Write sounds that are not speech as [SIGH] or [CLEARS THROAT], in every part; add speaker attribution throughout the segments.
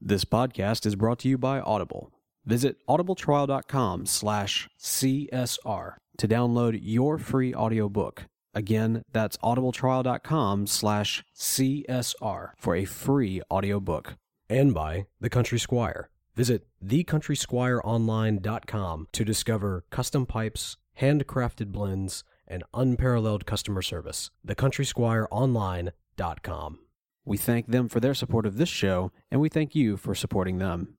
Speaker 1: This podcast is brought to you by Audible. Visit audibletrial.com slash CSR to download your free audiobook. Again, that's audibletrial.com slash CSR for a free audiobook. And by The Country Squire. Visit thecountrysquireonline.com to discover custom pipes, handcrafted blends, and unparalleled customer service. Thecountrysquireonline.com. We thank them for their support of this show, and we thank you for supporting them.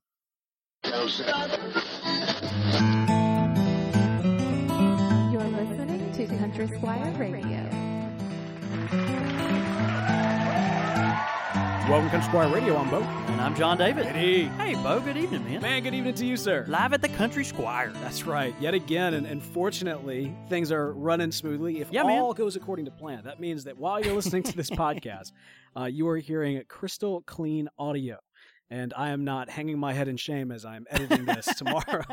Speaker 2: You're listening to Country Squire Radio.
Speaker 3: Welcome, Country Squire Radio. I'm Bo.
Speaker 4: And I'm John David.
Speaker 3: Hey,
Speaker 4: Hey, Bo, good evening, man.
Speaker 3: man. Good evening to you, sir.
Speaker 4: Live at the Country Squire.
Speaker 3: That's right. Yet again, and, and fortunately, things are running smoothly. If
Speaker 4: Yeah, man.
Speaker 3: all goes according to plan, that means that while you're listening to this [LAUGHS] podcast, uh, you are hearing crystal clean audio. And I am not hanging my head in shame as I'm editing this tomorrow.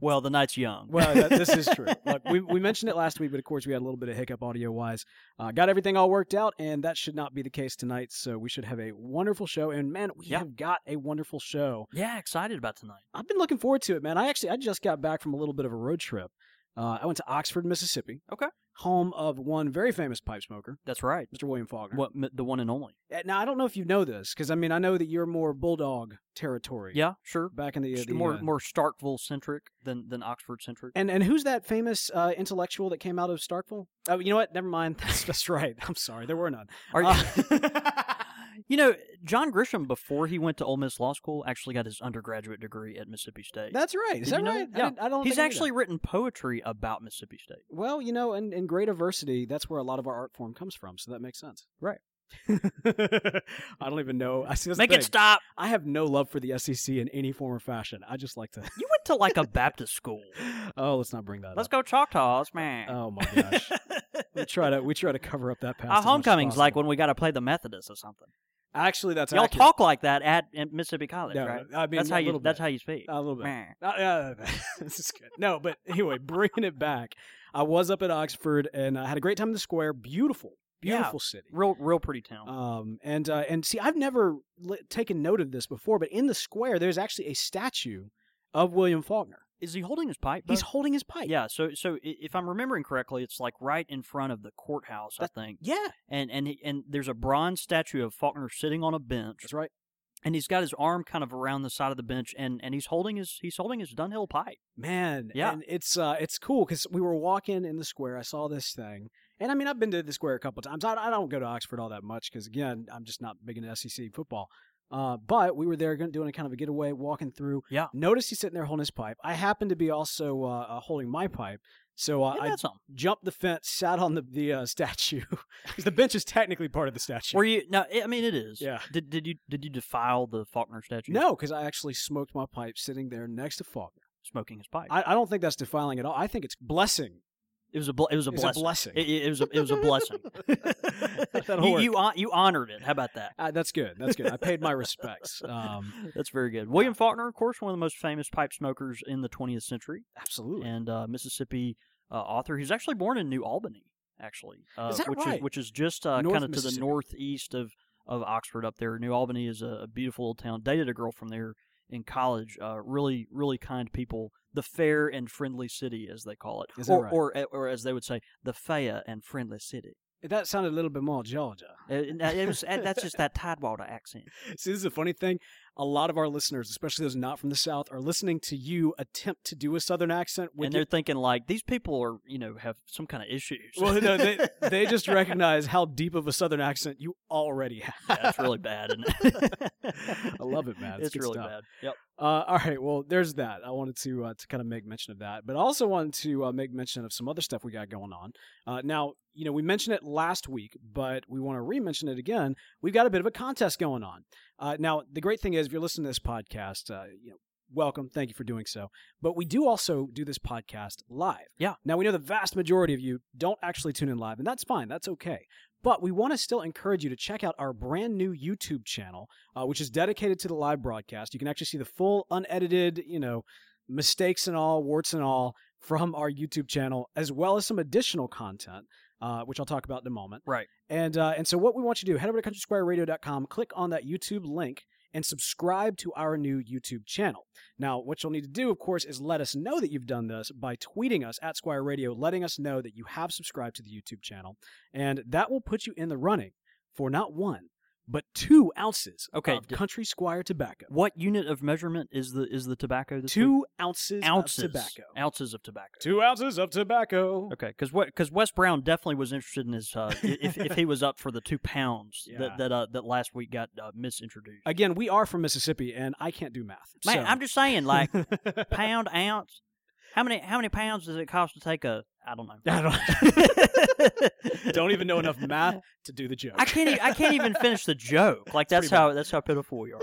Speaker 4: well, the night's young.
Speaker 3: well, that, this is true. Look, we, we mentioned it last week, but of course, we had a little bit of hiccup audio wise. Uh, got everything all worked out, and that should not be the case tonight. So we should have a wonderful show. And man, we
Speaker 4: Yeah.
Speaker 3: have got a wonderful show.
Speaker 4: yeah, excited about tonight.
Speaker 3: I've been looking forward to it, man. I actually I just got back from a little bit of a road trip. Uh, I went to Oxford, Mississippi.
Speaker 4: Okay.
Speaker 3: Home of one very famous pipe smoker,
Speaker 4: That's right.
Speaker 3: Mr. William Faulkner.
Speaker 4: What m- the one and only?
Speaker 3: Uh, Now I don't know if you know this because I mean I know that you're more bulldog territory.
Speaker 4: Yeah, sure.
Speaker 3: Back in the, uh, the
Speaker 4: more
Speaker 3: uh,
Speaker 4: more Starkville centric than than Oxford centric.
Speaker 3: and and who's that famous uh, intellectual that came out of Starkville? Oh, you know what? Never mind. [LAUGHS] That's that's right. I'm sorry. There were none.
Speaker 4: Are you? [LAUGHS] [LAUGHS] You know, John Grisham before he went to Ole Miss Law School actually got his undergraduate degree at Mississippi State.
Speaker 3: that's right. Is
Speaker 4: Did
Speaker 3: that
Speaker 4: you know
Speaker 3: right?
Speaker 4: that? Yeah.
Speaker 3: didn't- I don't.
Speaker 4: He's
Speaker 3: think I knew that.
Speaker 4: actually written poetry about Mississippi State.
Speaker 3: Well, you know, in, in great adversity, that's where a lot of our art form comes from. So that makes sense.
Speaker 4: Right. [LAUGHS]
Speaker 3: I don't even know. I see.
Speaker 4: Make it stop.
Speaker 3: I have no love for the SEC in any form or fashion. I just like to.
Speaker 4: You went to like a [LAUGHS] Baptist school.
Speaker 3: oh, let's not bring that up.
Speaker 4: Let's
Speaker 3: up.
Speaker 4: go Choctaws, man.
Speaker 3: Oh my gosh. [LAUGHS] we try to we try to cover up that past.
Speaker 4: Our
Speaker 3: as much as
Speaker 4: homecoming's like when we got to play the Methodists or something.
Speaker 3: Actually, that's
Speaker 4: Y'all
Speaker 3: accurate.
Speaker 4: talk like that at, at Mississippi College,
Speaker 3: No,
Speaker 4: right?
Speaker 3: I mean
Speaker 4: that's how you.
Speaker 3: little
Speaker 4: That's how you speak.
Speaker 3: a little bit.
Speaker 4: Man.
Speaker 3: Uh, [LAUGHS] this is good. No, but anyway, bringing it back, I was up at Oxford and I had a great time in the square. Beautiful,
Speaker 4: Yeah.
Speaker 3: beautiful city.
Speaker 4: Real, real pretty town.
Speaker 3: Um, and uh, and see, I've never li- taken note of this before, but in the square, there's actually a statue of William Faulkner.
Speaker 4: Is he holding his pipe?
Speaker 3: He's
Speaker 4: Bo?
Speaker 3: holding his pipe.
Speaker 4: Yeah. So, so if I'm remembering correctly, it's like right in front of the courthouse,
Speaker 3: That-
Speaker 4: I think.
Speaker 3: yeah,
Speaker 4: And and he, and there's a bronze statue of Faulkner sitting on a bench,
Speaker 3: that's right.
Speaker 4: and he's got his arm kind of around the side of the bench, and, and he's holding his he's holding his Dunhill pipe.
Speaker 3: Man,
Speaker 4: Yeah.
Speaker 3: and it's uh, it's cool because we were walking in the square. I saw this thing, and I mean, I've been to the square a couple times. I, I don't go to Oxford all that much because again, I'm just not big into SEC football. Uh, but we were there doing a kind of a getaway, walking through.
Speaker 4: Yeah.
Speaker 3: Noticed he's sitting there holding his pipe. I happened to be also uh, uh, holding my pipe, so uh, I
Speaker 4: something?
Speaker 3: jumped the fence, sat on the the uh, statue [LAUGHS] because the bench is technically part of the statue.
Speaker 4: Were you? No, I mean it is.
Speaker 3: Yeah.
Speaker 4: Did did you did you defile the Faulkner statue?
Speaker 3: no, because I actually smoked my pipe sitting there next to Faulkner.
Speaker 4: Smoking his pipe.
Speaker 3: I, I don't think that's defiling at all. I think it's blessing.
Speaker 4: It was a bl- it was a blessing.
Speaker 3: blessing.
Speaker 4: It, it was a it was a blessing. [LAUGHS] You you, hon- you honored it. How about that?
Speaker 3: Uh, that's good. That's good. I paid my respects. Um, [LAUGHS]
Speaker 4: That's very good. William Faulkner, of course, one of the most famous pipe smokers in the 20th century,
Speaker 3: absolutely.
Speaker 4: and uh, Mississippi uh, author. He was actually born in New Albany, actually, uh,
Speaker 3: Is that
Speaker 4: which
Speaker 3: right?
Speaker 4: is which is just uh, kind of to the northeast of of Oxford up there. New Albany is a, a beautiful little town. Dated a girl from there in college. Uh, really, really kind people. The fair and friendly city, as they call it,
Speaker 3: Is
Speaker 4: or,
Speaker 3: right?
Speaker 4: or or as they would say, the fair and friendly city.
Speaker 3: Eh, that sounded a little bit more Georgia.
Speaker 4: Eh, it, it was eh, that's just that Tidewater accent. [LAUGHS]
Speaker 3: See, this is a funny thing. A lot of our listeners, especially those not from the South, are listening to you attempt to do a Southern accent.
Speaker 4: And they're
Speaker 3: your-
Speaker 4: thinking like these people are you know have some kind of issues. [LAUGHS]
Speaker 3: well, no, they, they just recognize how deep of a Southern accent you already have.
Speaker 4: yeah, it's really bad. It? [LAUGHS]
Speaker 3: I love it, man. It's
Speaker 4: It's, really
Speaker 3: stuff.
Speaker 4: bad. Yep.
Speaker 3: Uh, all right, well, there's that. I wanted to uh, to kind of make mention of that, but I also wanted to uh, make mention of some other stuff we got going on. Uh, now, you know, we mentioned it last week, but we want to re-mention it again. We've got a bit of a contest going on. Uh, now, the great thing is, if you're listening to this podcast, uh, you know, welcome, thank you for doing so. But we do also do this podcast live.
Speaker 4: Yeah.
Speaker 3: Now we know the vast majority of you don't actually tune in live, and that's fine. That's okay. But we want to still encourage you to check out our brand new YouTube channel, uh, which is dedicated to the live broadcast. You can actually see the full, unedited, you know, mistakes and all, warts and all from our YouTube channel, as well as some additional content. Uh, which I'll talk about in a moment.
Speaker 4: Right.
Speaker 3: And uh, and so what we want you to do, head over to countrysquireradio.com, click on that YouTube link, and subscribe to our new YouTube channel. Now, what you'll need to do, of course, is let us know that you've done this by tweeting us at Squire Radio, letting us know that you have subscribed to the YouTube channel, and that will put you in the running for not one, but two ounces
Speaker 4: Okay,
Speaker 3: of Country Squire tobacco.
Speaker 4: What unit of measurement is the is the tobacco? This
Speaker 3: Two
Speaker 4: week?
Speaker 3: ounces,
Speaker 4: ounces
Speaker 3: of tobacco.
Speaker 4: Ounces of tobacco.
Speaker 3: Two ounces of tobacco.
Speaker 4: Okay, because what because Wes Brown definitely was interested in his uh, if if he was up for the two [LAUGHS] pounds
Speaker 3: Yeah.
Speaker 4: that that uh, that last week got uh, misintroduced.
Speaker 3: Again, we are from Mississippi, and I can't do math.
Speaker 4: Man,
Speaker 3: so-
Speaker 4: I'm just saying, like [LAUGHS] pound ounce. How many how many pounds does it cost to take a? I don't know. [LAUGHS]
Speaker 3: I don't, [LAUGHS] don't even know enough math [LAUGHS] to do the joke.
Speaker 4: I can't. e- I can't even finish the joke. Like that's how that's how pitiful we are.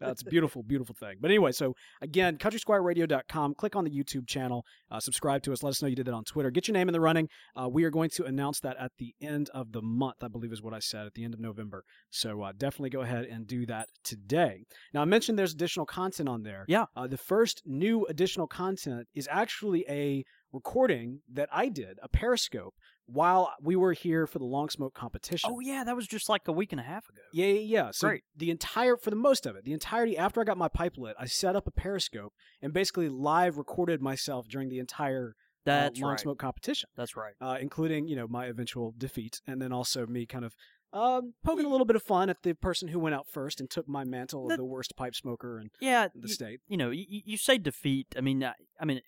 Speaker 3: That's a beautiful, beautiful thing. But anyway, so again, countrysquireradio.com. Click on the YouTube channel. Uh, subscribe to us. Let us know you did that on Twitter. Get your name in the running. Uh, we are going to announce that at the end of the month, I believe is what I said, at the end of November. So uh, definitely go ahead and do that today. Now, I mentioned there's additional content on there.
Speaker 4: Yeah.
Speaker 3: Uh, the first new additional content is actually a recording that I did, a Periscope, while we were here for the Long Smoke competition.
Speaker 4: Oh yeah, that was just like a week and a half ago.
Speaker 3: Yeah, yeah, yeah. So
Speaker 4: Great.
Speaker 3: the entire, for the most of it, the entirety after I got my pipe lit, I set up a Periscope and basically live recorded myself during the entire uh, long
Speaker 4: right.
Speaker 3: smoke competition,
Speaker 4: That's right.
Speaker 3: uh, including you know my eventual defeat, and then also me kind of um, poking a little bit of fun at the person who went out first and took my mantle
Speaker 4: That-
Speaker 3: of the worst pipe smoker in
Speaker 4: Yeah,
Speaker 3: the state.
Speaker 4: you know, you, you say defeat. I mean, I, I mean,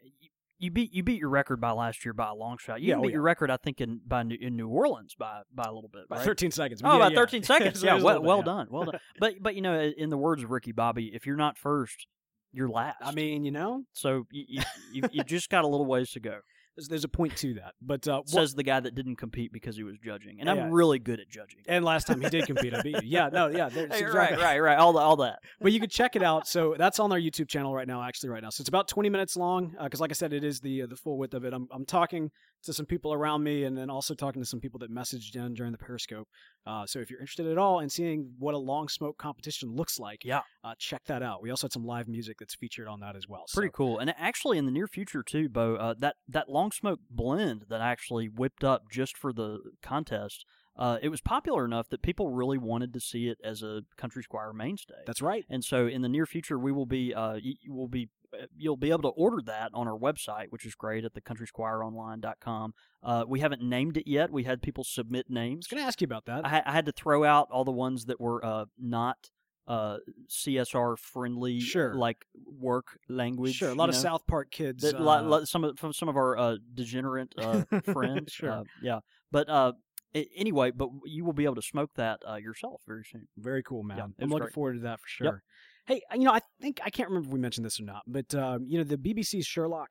Speaker 4: you, beat you beat your record by last year by a long shot. You
Speaker 3: Yeah, oh,
Speaker 4: beat
Speaker 3: yeah.
Speaker 4: your record, I think, in by New, in New Orleans by by a little bit.
Speaker 3: By
Speaker 4: right?
Speaker 3: 13 seconds.
Speaker 4: Oh,
Speaker 3: Yeah.
Speaker 4: 13 [LAUGHS] seconds. Yeah, well,
Speaker 3: bit,
Speaker 4: well done, well done. [LAUGHS] But but you know, in the words of Ricky Bobby, if you're not first, you're last.
Speaker 3: I mean, you know,
Speaker 4: so you you, you, you just got a little ways to go.
Speaker 3: There's, there's a point to that. But uh, what-
Speaker 4: Says the guy that didn't compete because he was judging, and
Speaker 3: Yeah.
Speaker 4: I'm really good at judging.
Speaker 3: and last time he did compete, I beat you. Yeah, no, yeah. [LAUGHS]
Speaker 4: Hey,
Speaker 3: exactly-
Speaker 4: Right, right, right. All the, all that. [LAUGHS]
Speaker 3: but you can check it out. So that's on our YouTube channel right now, actually, right now. So it's about 20 minutes long because, like I said, it is the uh, the full width of it. I'm I'm talking to some people around me, and then also talking to some people that messaged in during the Periscope. Uh, so if you're interested at all in seeing what a long smoke competition looks like,
Speaker 4: Yeah.
Speaker 3: uh, check that out. We also had some live music that's featured on that as well.
Speaker 4: Pretty
Speaker 3: so,
Speaker 4: cool. And actually, in the near future too, Bo, uh, that that long smoke blend that I actually whipped up just for the contest, uh, it was popular enough that people really wanted to see it as a country squire mainstay.
Speaker 3: That's right.
Speaker 4: and so, in the near future, we will be uh, you will be you'll be able to order that on our website, which is great at the countrysquireonline.com. Uh, we haven't named it yet. We had people submit names.
Speaker 3: I was going to ask you about that.
Speaker 4: I, I had to throw out all the ones that were uh, not uh, CSR friendly,
Speaker 3: Sure.
Speaker 4: like work language.
Speaker 3: sure, a lot of
Speaker 4: know?
Speaker 3: South Park kids.
Speaker 4: that,
Speaker 3: uh,
Speaker 4: some of from some of our uh, degenerate uh, [LAUGHS] friends.
Speaker 3: Sure.
Speaker 4: uh, yeah, but uh, anyway, but you will be able to smoke that uh, yourself very soon.
Speaker 3: Very cool, man.
Speaker 4: Yeah,
Speaker 3: I'm looking
Speaker 4: great.
Speaker 3: forward to that for sure.
Speaker 4: Yep.
Speaker 3: Hey, you know, I think I can't remember if we mentioned this or not, but um, you know, the BBC's Sherlock.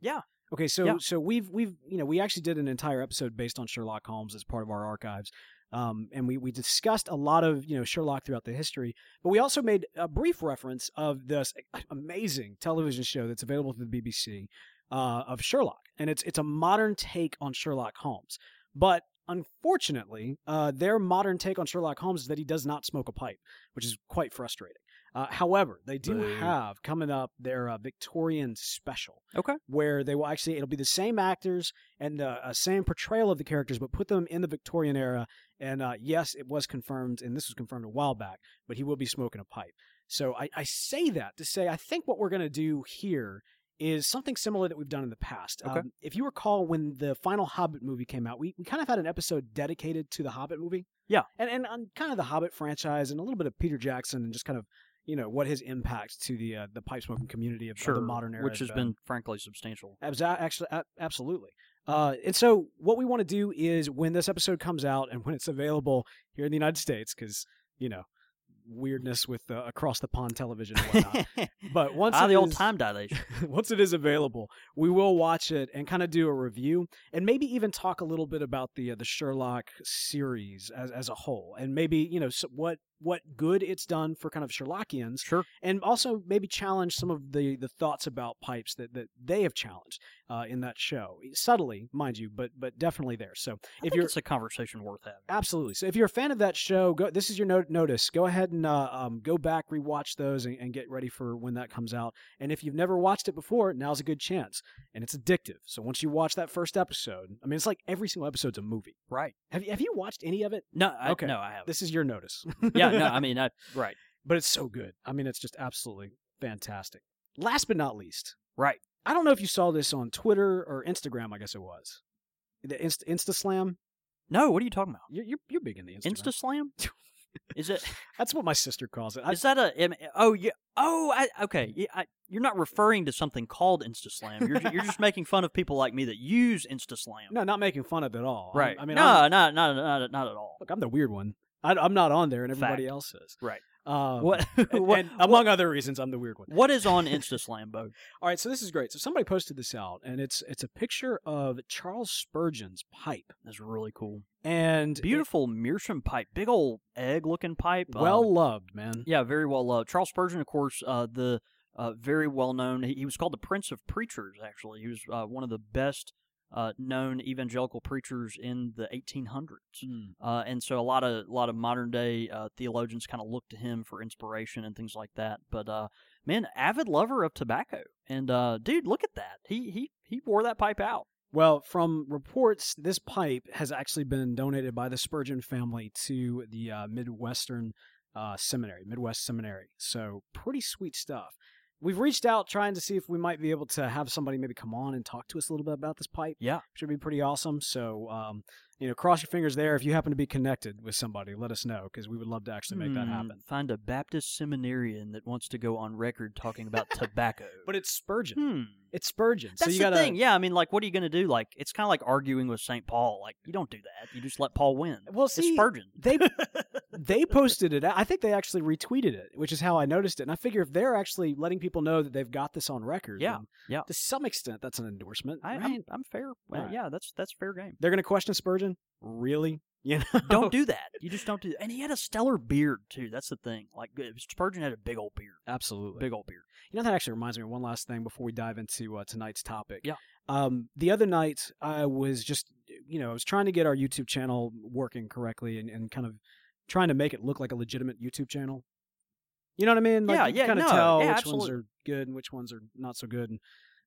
Speaker 4: Yeah.
Speaker 3: Okay, so
Speaker 4: Yeah.
Speaker 3: so we've we've you know we actually did an entire episode based on Sherlock Holmes as part of our archives, um, and we we discussed a lot of you know Sherlock throughout the history, but we also made a brief reference of this [CLEARS THROAT] amazing television show that's available through the BBC uh, of Sherlock, and it's it's a modern take on Sherlock Holmes, but unfortunately, uh, their modern take on Sherlock Holmes is that he does not smoke a pipe, which is quite frustrating. Uh, however, they do
Speaker 4: Boo.
Speaker 3: have coming up their uh, Victorian special,
Speaker 4: Okay.
Speaker 3: where they will actually it'll be the same actors and the uh, same portrayal of the characters, but put them in the Victorian era. And uh, yes, it was confirmed, and this was confirmed a while back, but he will be smoking a pipe. So I, I say that to say I think what we're going to do here is something similar that we've done in the past.
Speaker 4: Okay.
Speaker 3: Um, if you recall, when the final Hobbit movie came out, we, we kind of had an episode dedicated to the Hobbit movie.
Speaker 4: Yeah.
Speaker 3: and and on kind of the Hobbit franchise and a little bit of Peter Jackson and just kind of you know what his impact to the uh, the pipe smoking community of, of the modern era,
Speaker 4: which has been frankly substantial.
Speaker 3: Abs- actually, a- absolutely. Uh, and so, what we want to do is when this episode comes out and when it's available here in the United States, because you know weirdness with uh, across the pond television and whatnot. [LAUGHS] but once
Speaker 4: ah,
Speaker 3: it
Speaker 4: the old time [LAUGHS] dilation.
Speaker 3: once it is available, we will watch it and kind of do a review and maybe even talk a little bit about the uh, the Sherlock series as as a whole, and maybe you know so what what good it's done for kind of Sherlockians,
Speaker 4: Sure.
Speaker 3: and also maybe challenge some of the the thoughts about pipes that that they have challenged uh, in that show, subtly, mind you, but but definitely there. So
Speaker 4: I
Speaker 3: if you're
Speaker 4: it's a conversation worth having.
Speaker 3: Absolutely. So if you're a fan of that show, go. This is your note, notice. Go ahead and uh, um, go back, rewatch those, and, and get ready for when that comes out. And if you've never watched it before, now's a good chance. And it's addictive. So once you watch that first episode, I mean, it's like every single episode's a movie.
Speaker 4: Right.
Speaker 3: Have you Have you watched any of it?
Speaker 4: No. I,
Speaker 3: Okay.
Speaker 4: No, I haven't.
Speaker 3: This is your notice.
Speaker 4: yeah. No. I [LAUGHS] mean, I, right.
Speaker 3: but it's so good. I mean, it's just absolutely fantastic. Last but not least,
Speaker 4: Right.
Speaker 3: I don't know if you saw this on Twitter or Instagram. I guess it was the Insta, Insta Slam.
Speaker 4: No. What are you talking about?
Speaker 3: You're, you're you're big in the Instagram.
Speaker 4: Insta slam? [LAUGHS] Is it?
Speaker 3: That's what my sister calls it. I,
Speaker 4: Is that a? Oh yeah. Oh, I, okay. Yeah, I, you're not referring to something called InstaSlam. You're you're just making fun of people like me that use InstaSlam.
Speaker 3: No, not making fun of it at all. I'm- I mean,
Speaker 4: no,
Speaker 3: I'm,
Speaker 4: not, not not not at all.
Speaker 3: look, I'm the weird one. I, I'm not on there, and everybody
Speaker 4: Fact.
Speaker 3: else is.
Speaker 4: Right.
Speaker 3: Um,
Speaker 4: What? [LAUGHS]
Speaker 3: and,
Speaker 4: what,
Speaker 3: and among other reasons, I'm the weird one.
Speaker 4: what is on [LAUGHS] InstaSlam, Bo?
Speaker 3: All right, so this is great. So somebody posted this out, and it's it's a picture of Charles Spurgeon's pipe,
Speaker 4: That's really cool.
Speaker 3: and
Speaker 4: Beautiful meerschaum pipe, big old egg-looking pipe.
Speaker 3: it-
Speaker 4: um,
Speaker 3: well loved, man.
Speaker 4: Yeah, very well loved. Charles Spurgeon, of course, uh, the uh, very well known. He, he was called the Prince of Preachers. Actually, he was uh, one of the best uh, known evangelical preachers in the 1800s.
Speaker 3: Mm.
Speaker 4: Uh, and so a lot of a lot of modern day uh, theologians kind of look to him for inspiration and things like that. But uh, man, avid lover of tobacco, and uh, dude, look at that. He he he wore that pipe out.
Speaker 3: Well, from reports, this pipe has actually been donated by the Spurgeon family to the uh, Midwestern uh, Seminary, Midwest Seminary. So pretty sweet stuff. We've reached out trying to see if we might be able to have somebody maybe come on and talk to us a little bit about this pipe.
Speaker 4: Yeah.
Speaker 3: Should be pretty awesome. So, um, you know, cross your fingers there. If you happen to be connected with somebody, let us know because we would love to actually make that
Speaker 4: Hmm,
Speaker 3: happen.
Speaker 4: Find a Baptist seminarian that wants to go on record talking about [LAUGHS] tobacco.
Speaker 3: But it's Spurgeon.
Speaker 4: hmm.
Speaker 3: It's Spurgeon.
Speaker 4: That's
Speaker 3: so you
Speaker 4: the
Speaker 3: gotta,
Speaker 4: thing. Yeah, I mean, like, what are you going to do? Like, it's kind of like arguing with St. Paul. Like, you don't do that. You just let Paul win.
Speaker 3: Well,
Speaker 4: it's
Speaker 3: see,
Speaker 4: Spurgeon.
Speaker 3: they [LAUGHS] they posted it. I think they actually retweeted it, which is how I noticed it. And I figure if they're actually letting people know that they've got this on record,
Speaker 4: Yeah, yeah.
Speaker 3: to some extent, that's an endorsement.
Speaker 4: I,
Speaker 3: right?
Speaker 4: I'm fair. Uh,
Speaker 3: Right.
Speaker 4: Yeah, that's that's fair game.
Speaker 3: they're going to question Spurgeon, really? You know,
Speaker 4: Don't do that. You just don't do that. And he had a stellar beard too. That's the thing. Like uh, Spurgeon had a big old beard.
Speaker 3: absolutely.
Speaker 4: Big old beard.
Speaker 3: You know, that actually reminds me of one last thing before we dive into uh, tonight's topic.
Speaker 4: Yeah.
Speaker 3: Um, the other night, I was just, you know, I was trying to get our YouTube channel working correctly and, and kind of trying to make it look like a legitimate YouTube channel. You know what I mean? Like
Speaker 4: Yeah,
Speaker 3: you
Speaker 4: yeah,
Speaker 3: kind of
Speaker 4: no,
Speaker 3: tell
Speaker 4: yeah,
Speaker 3: which
Speaker 4: absolutely.
Speaker 3: ones are good and which ones are not so good. And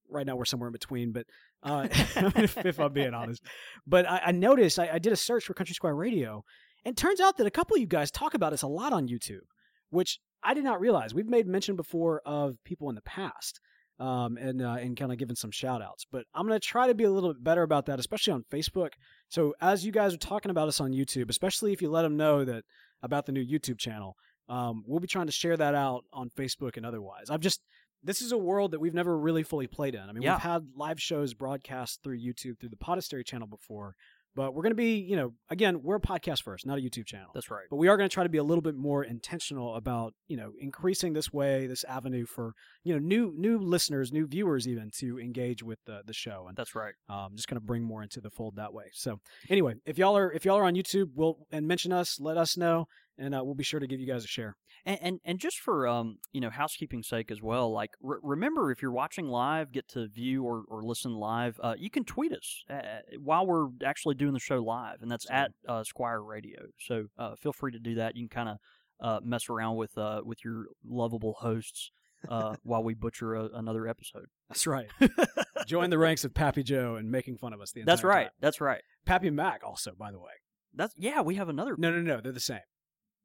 Speaker 3: right now we're somewhere in between. But uh, [LAUGHS] [LAUGHS] if, if I'm being honest, but I, I noticed I, I did a search for Country Squire Radio, and it turns out that a couple of you guys talk about us a lot on YouTube, which I did not realize. We've made mention before of people in the past. Um, and uh, and kind of giving some shout outs. But I'm going to try to be a little bit better about that, especially on Facebook. So as you guys are talking about us on YouTube, especially if you let them know that about the new YouTube channel, um, we'll be trying to share that out on Facebook and otherwise. I've just this is a world that we've never really fully played in. I mean,
Speaker 4: Yeah.
Speaker 3: we've had live shows broadcast through YouTube through the Podastery channel before, but we're going to be, you know, again, we're a podcast first, not a YouTube channel.
Speaker 4: That's right.
Speaker 3: But we are going to try to be a little bit more intentional about, you know, increasing this way, this avenue for, you know, new new listeners, new viewers even to engage with the the show and
Speaker 4: That's right.
Speaker 3: um, just kind of bring more into the fold that way. So anyway, if y'all are if y'all are on YouTube, we'll and mention us, let us know, and uh, we'll be sure to give you guys a share.
Speaker 4: And, and and just for um you know housekeeping sake as well, like re- remember if you're watching live, get to view or, or listen live, uh, you can tweet us uh, while we're actually doing the show live, and that's at uh, Squire Radio. So uh, feel free to do that. You can kind of uh, mess around with uh, with your lovable hosts uh, [LAUGHS] while we butcher a, another episode.
Speaker 3: That's right. [LAUGHS] Join the ranks of Pappy Joe and making fun of us the entire
Speaker 4: That's right.
Speaker 3: time.
Speaker 4: That's right.
Speaker 3: Pappy Mac also, by the way.
Speaker 4: That's yeah. We have another.
Speaker 3: No, no, no, they're the same.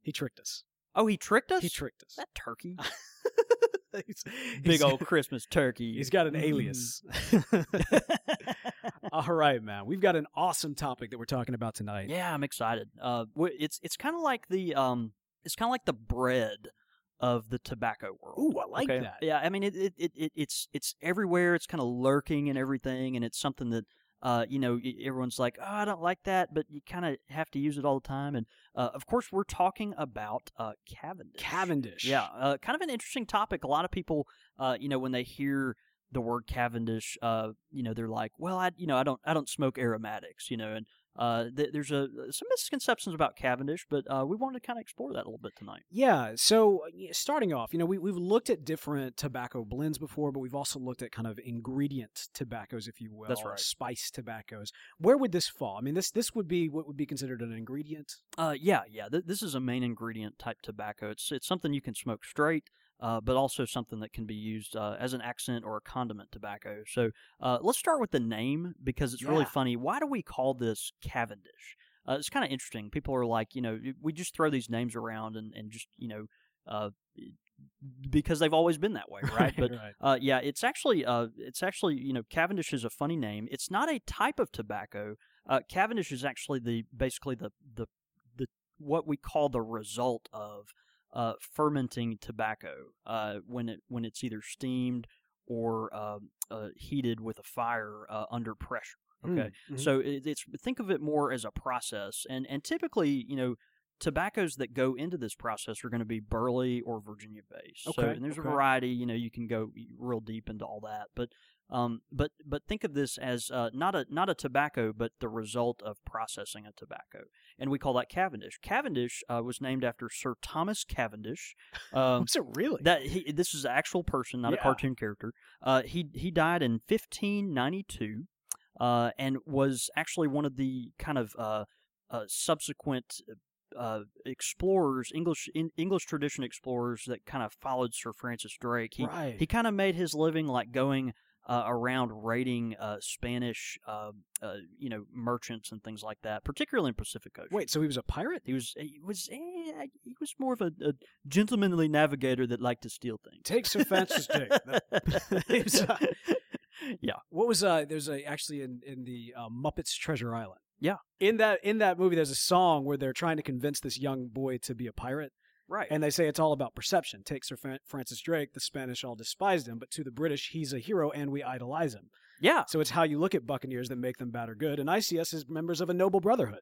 Speaker 3: He tricked us.
Speaker 4: Oh, he tricked us.
Speaker 3: He tricked us.
Speaker 4: that turkey. [LAUGHS]
Speaker 3: He's-
Speaker 4: Big
Speaker 3: he's-
Speaker 4: old Christmas turkey.
Speaker 3: He's got an
Speaker 4: Mm.
Speaker 3: alias. [LAUGHS] All right, man. We've got an awesome topic that we're talking about tonight.
Speaker 4: Yeah, I'm excited. Uh, it's it's kind of like the um, it's kind of like the bread of the tobacco world.
Speaker 3: Ooh, I like
Speaker 4: okay?
Speaker 3: that.
Speaker 4: Yeah, I mean it, it, it, it it's it's everywhere. It's kind of lurking and everything, and it's something that uh, you know, everyone's like, oh, I don't like that, but you kind of have to use it all the time. And uh, of course, we're talking about uh, Cavendish.
Speaker 3: Cavendish.
Speaker 4: Yeah, uh, kind of an interesting topic. A lot of people, uh, you know, when they hear the word Cavendish, uh, you know, they're like, well, I, you know, I don't, I don't smoke aromatics, you know, and Uh, th- there's a some misconceptions about Cavendish, but uh, we wanted to kind of explore that a little bit tonight.
Speaker 3: Yeah. So uh, starting off, you know, we we've looked at different tobacco blends before, but we've also looked at kind of ingredient tobaccos, if you will,
Speaker 4: That's
Speaker 3: or
Speaker 4: right.
Speaker 3: spice tobaccos. Where would this fall? I mean, this this would be what would be considered an ingredient.
Speaker 4: Uh, yeah, yeah. Th- this is a main ingredient type tobacco. It's it's something you can smoke straight, uh, but also something that can be used uh, as an accent or a condiment tobacco. So uh, let's start with the name because it's really funny. Why do we call this Cavendish? Uh, it's kind of interesting. People are like, you know, we just throw these names around and, and just, you know, uh, because they've always been that way, [LAUGHS] right? But
Speaker 3: right.
Speaker 4: uh, yeah, it's actually uh, it's actually you know Cavendish is a funny name. It's not a type of tobacco. Uh, Cavendish is actually the basically the the the what we call the result of uh, fermenting tobacco uh, when it when it's either steamed or um uh, heated with a fire uh, under pressure. Okay,
Speaker 3: Mm, mhm.
Speaker 4: so it, it's think of it more as a process, and and typically you know tobaccos that go into this process are going to be burley or Virginia based. So,
Speaker 3: Okay,
Speaker 4: and there's
Speaker 3: okay.
Speaker 4: a variety. You know, you can go real deep into all that, but um, but but think of this as uh, not a not a tobacco, but the result of processing a tobacco, and we call that Cavendish. Cavendish uh, was named after Sir Thomas Cavendish. [LAUGHS] Um,
Speaker 3: Was it really?
Speaker 4: that he, this is an actual person, not a cartoon character. Uh, he he died in 1592, uh, and was actually one of the kind of uh, uh, subsequent uh, explorers, English in, English tradition explorers that kind of followed Sir Francis Drake. He
Speaker 3: right.
Speaker 4: he kind of made his living like going. Uh, around raiding uh, Spanish, uh, uh, you know, merchants and things like that, particularly in Pacific Ocean.
Speaker 3: Wait, so he was a pirate?
Speaker 4: he was he was eh, he was more of a, a gentlemanly navigator that liked to steal things.
Speaker 3: Takes offense to Jake. That- [LAUGHS] He was, uh,
Speaker 4: yeah,
Speaker 3: What was uh? There's a actually in in the uh, Muppets Treasure Island.
Speaker 4: Yeah.
Speaker 3: In that in that movie, there's a song where they're trying to convince this young boy to be a pirate,
Speaker 4: right.
Speaker 3: and they say it's all about perception. Take Sir Francis Drake. The Spanish all despised him, but to the British, he's a hero, and we idolize him.
Speaker 4: yeah,
Speaker 3: So it's how you look at Buccaneers that make them bad or good, and I see us as members of a noble brotherhood.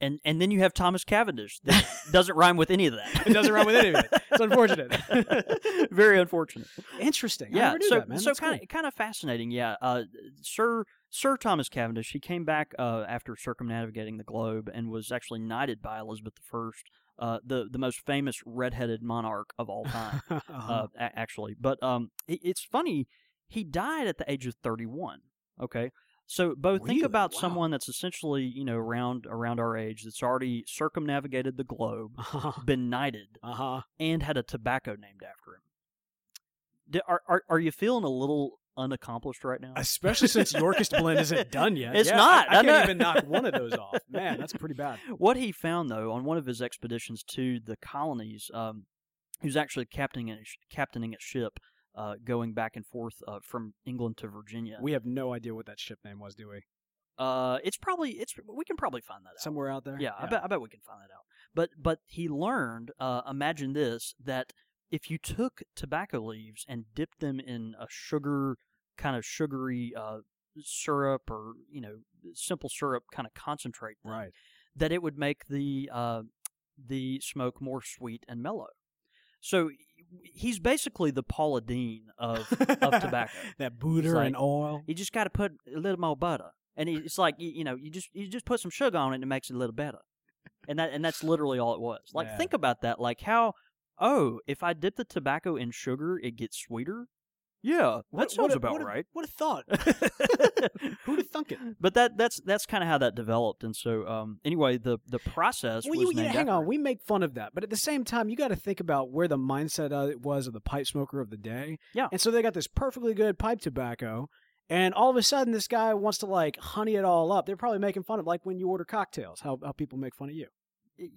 Speaker 4: and and then you have Thomas Cavendish that [LAUGHS] doesn't rhyme with any of that.
Speaker 3: It doesn't rhyme with any of it. It's unfortunate. [LAUGHS]
Speaker 4: Very unfortunate.
Speaker 3: Interesting. I
Speaker 4: Yeah,
Speaker 3: never knew
Speaker 4: so
Speaker 3: that, man.
Speaker 4: so kind
Speaker 3: cool.
Speaker 4: of kind of fascinating. Yeah, uh, Sir Sir Thomas Cavendish. He came back uh, after circumnavigating the globe and was actually knighted by Elizabeth I, uh, the the most famous redheaded monarch of all time. [LAUGHS]
Speaker 3: Uh-huh.
Speaker 4: uh, actually. But um, it, it's funny. He died at the age of 31. Okay, so both
Speaker 3: Really?
Speaker 4: think about
Speaker 3: Wow.
Speaker 4: someone that's essentially you know around around our age that's already circumnavigated the globe,
Speaker 3: uh-huh.
Speaker 4: been knighted,
Speaker 3: Uh-huh.
Speaker 4: and had a tobacco named after him. Are are are you feeling a little unaccomplished right now?
Speaker 3: Especially since Yorkist [LAUGHS] Blend isn't done yet.
Speaker 4: It's
Speaker 3: Yeah,
Speaker 4: not.
Speaker 3: I, I
Speaker 4: I
Speaker 3: can't even knock one of [LAUGHS] those off. Man, that's pretty bad.
Speaker 4: What he found, though, on one of his expeditions to the colonies, um, he was actually captaining a, captaining a ship uh, going back and forth uh, from England to Virginia.
Speaker 3: We have no idea what that ship name was, do we?
Speaker 4: Uh, it's probably it's we can probably find that out.
Speaker 3: Somewhere out there?
Speaker 4: Yeah, I bet I bet we can find that out. But but he learned. Uh, imagine this: that if you took tobacco leaves and dipped them in a sugar kind of sugary uh, syrup or you know simple syrup kind of concentrate, thing,
Speaker 3: Right.
Speaker 4: that it would make the uh, the smoke more sweet and mellow. So he's basically the Paula Deen of of tobacco. [LAUGHS]
Speaker 3: that butter
Speaker 4: like-
Speaker 3: and oil.
Speaker 4: You just got to put a little more butter, and it's like you, you know, you just you just put some sugar on it, and it makes it a little better. And that and that's literally all it was. Like
Speaker 3: Man.
Speaker 4: think about that. Like how oh, if I dip the tobacco in sugar, it gets sweeter. Yeah, that sounds
Speaker 3: a-
Speaker 4: about
Speaker 3: a-
Speaker 4: right.
Speaker 3: What a thought. [LAUGHS] [LAUGHS] Who'd have thunk it?
Speaker 4: but that that's that's kind of how that developed. And so um, anyway, the the process
Speaker 3: Well,
Speaker 4: was
Speaker 3: you, hang on. We make fun of that, but at the same time, you got to think about where the mindset of it was of the pipe smoker of the day.
Speaker 4: Yeah.
Speaker 3: And so they got this perfectly good pipe tobacco, and all of a sudden, this guy wants to like honey it all up. They're probably making fun of like when you order cocktails, how how people make fun of you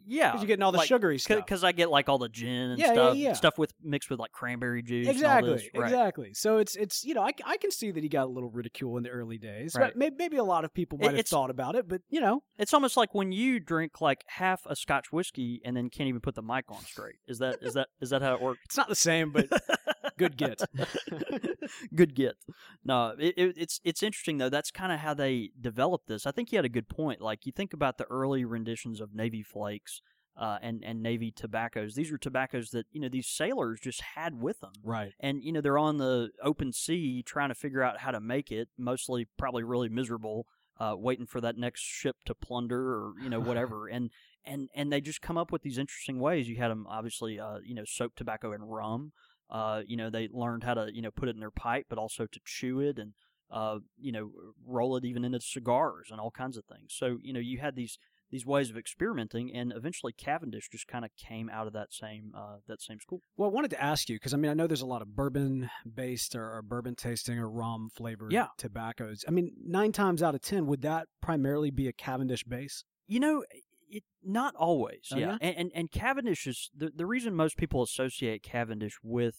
Speaker 4: yeah,
Speaker 3: because you're getting all the
Speaker 4: like,
Speaker 3: sugary stuff.
Speaker 4: because I get like all the gin and
Speaker 3: Yeah, yeah,
Speaker 4: stuff,
Speaker 3: yeah.
Speaker 4: stuff with mixed with like cranberry juice.
Speaker 3: Exactly.
Speaker 4: Right.
Speaker 3: exactly. So it's it's you know I, I can see that he got a little ridicule in the early days.
Speaker 4: Right.
Speaker 3: Maybe, maybe a lot of people
Speaker 4: It-
Speaker 3: might have thought about it, but you know
Speaker 4: It's almost like when you drink like half a Scotch whiskey and then can't even put the mic on straight. Is that is that is that how it works?
Speaker 3: it's not the same. But [LAUGHS] good get. [LAUGHS] [LAUGHS]
Speaker 4: good get. No, it, it, it's it's interesting though. That's kind of how they developed this. I think you had a good point. Like you think about the early renditions of Navy Flakes. Uh, and and Navy tobaccos. These are tobaccos that you know these sailors just had with them,
Speaker 3: right.
Speaker 4: and you know they're on the open sea trying to figure out how to make it. Mostly, probably really miserable. uh, waiting for that next ship to plunder or you know whatever. [LAUGHS] and and and they just come up with these interesting ways. You had them obviously, uh, you know, soak tobacco in rum. Uh, you know, they learned how to you know put it in their pipe, but also to chew it and uh, you know roll it even into cigars and all kinds of things. So you know, you had these these ways of experimenting, and eventually Cavendish just kind of came out of that same uh, that same school.
Speaker 3: Well, I wanted to ask you because I mean I know there's a lot of bourbon based or, or bourbon tasting or rum flavored
Speaker 4: Yeah.
Speaker 3: tobaccos. I mean nine times out of ten would that primarily be a Cavendish base?
Speaker 4: You know, it not always.
Speaker 3: Oh,
Speaker 4: yeah.
Speaker 3: yeah?
Speaker 4: And, and and Cavendish is the the reason most people associate Cavendish with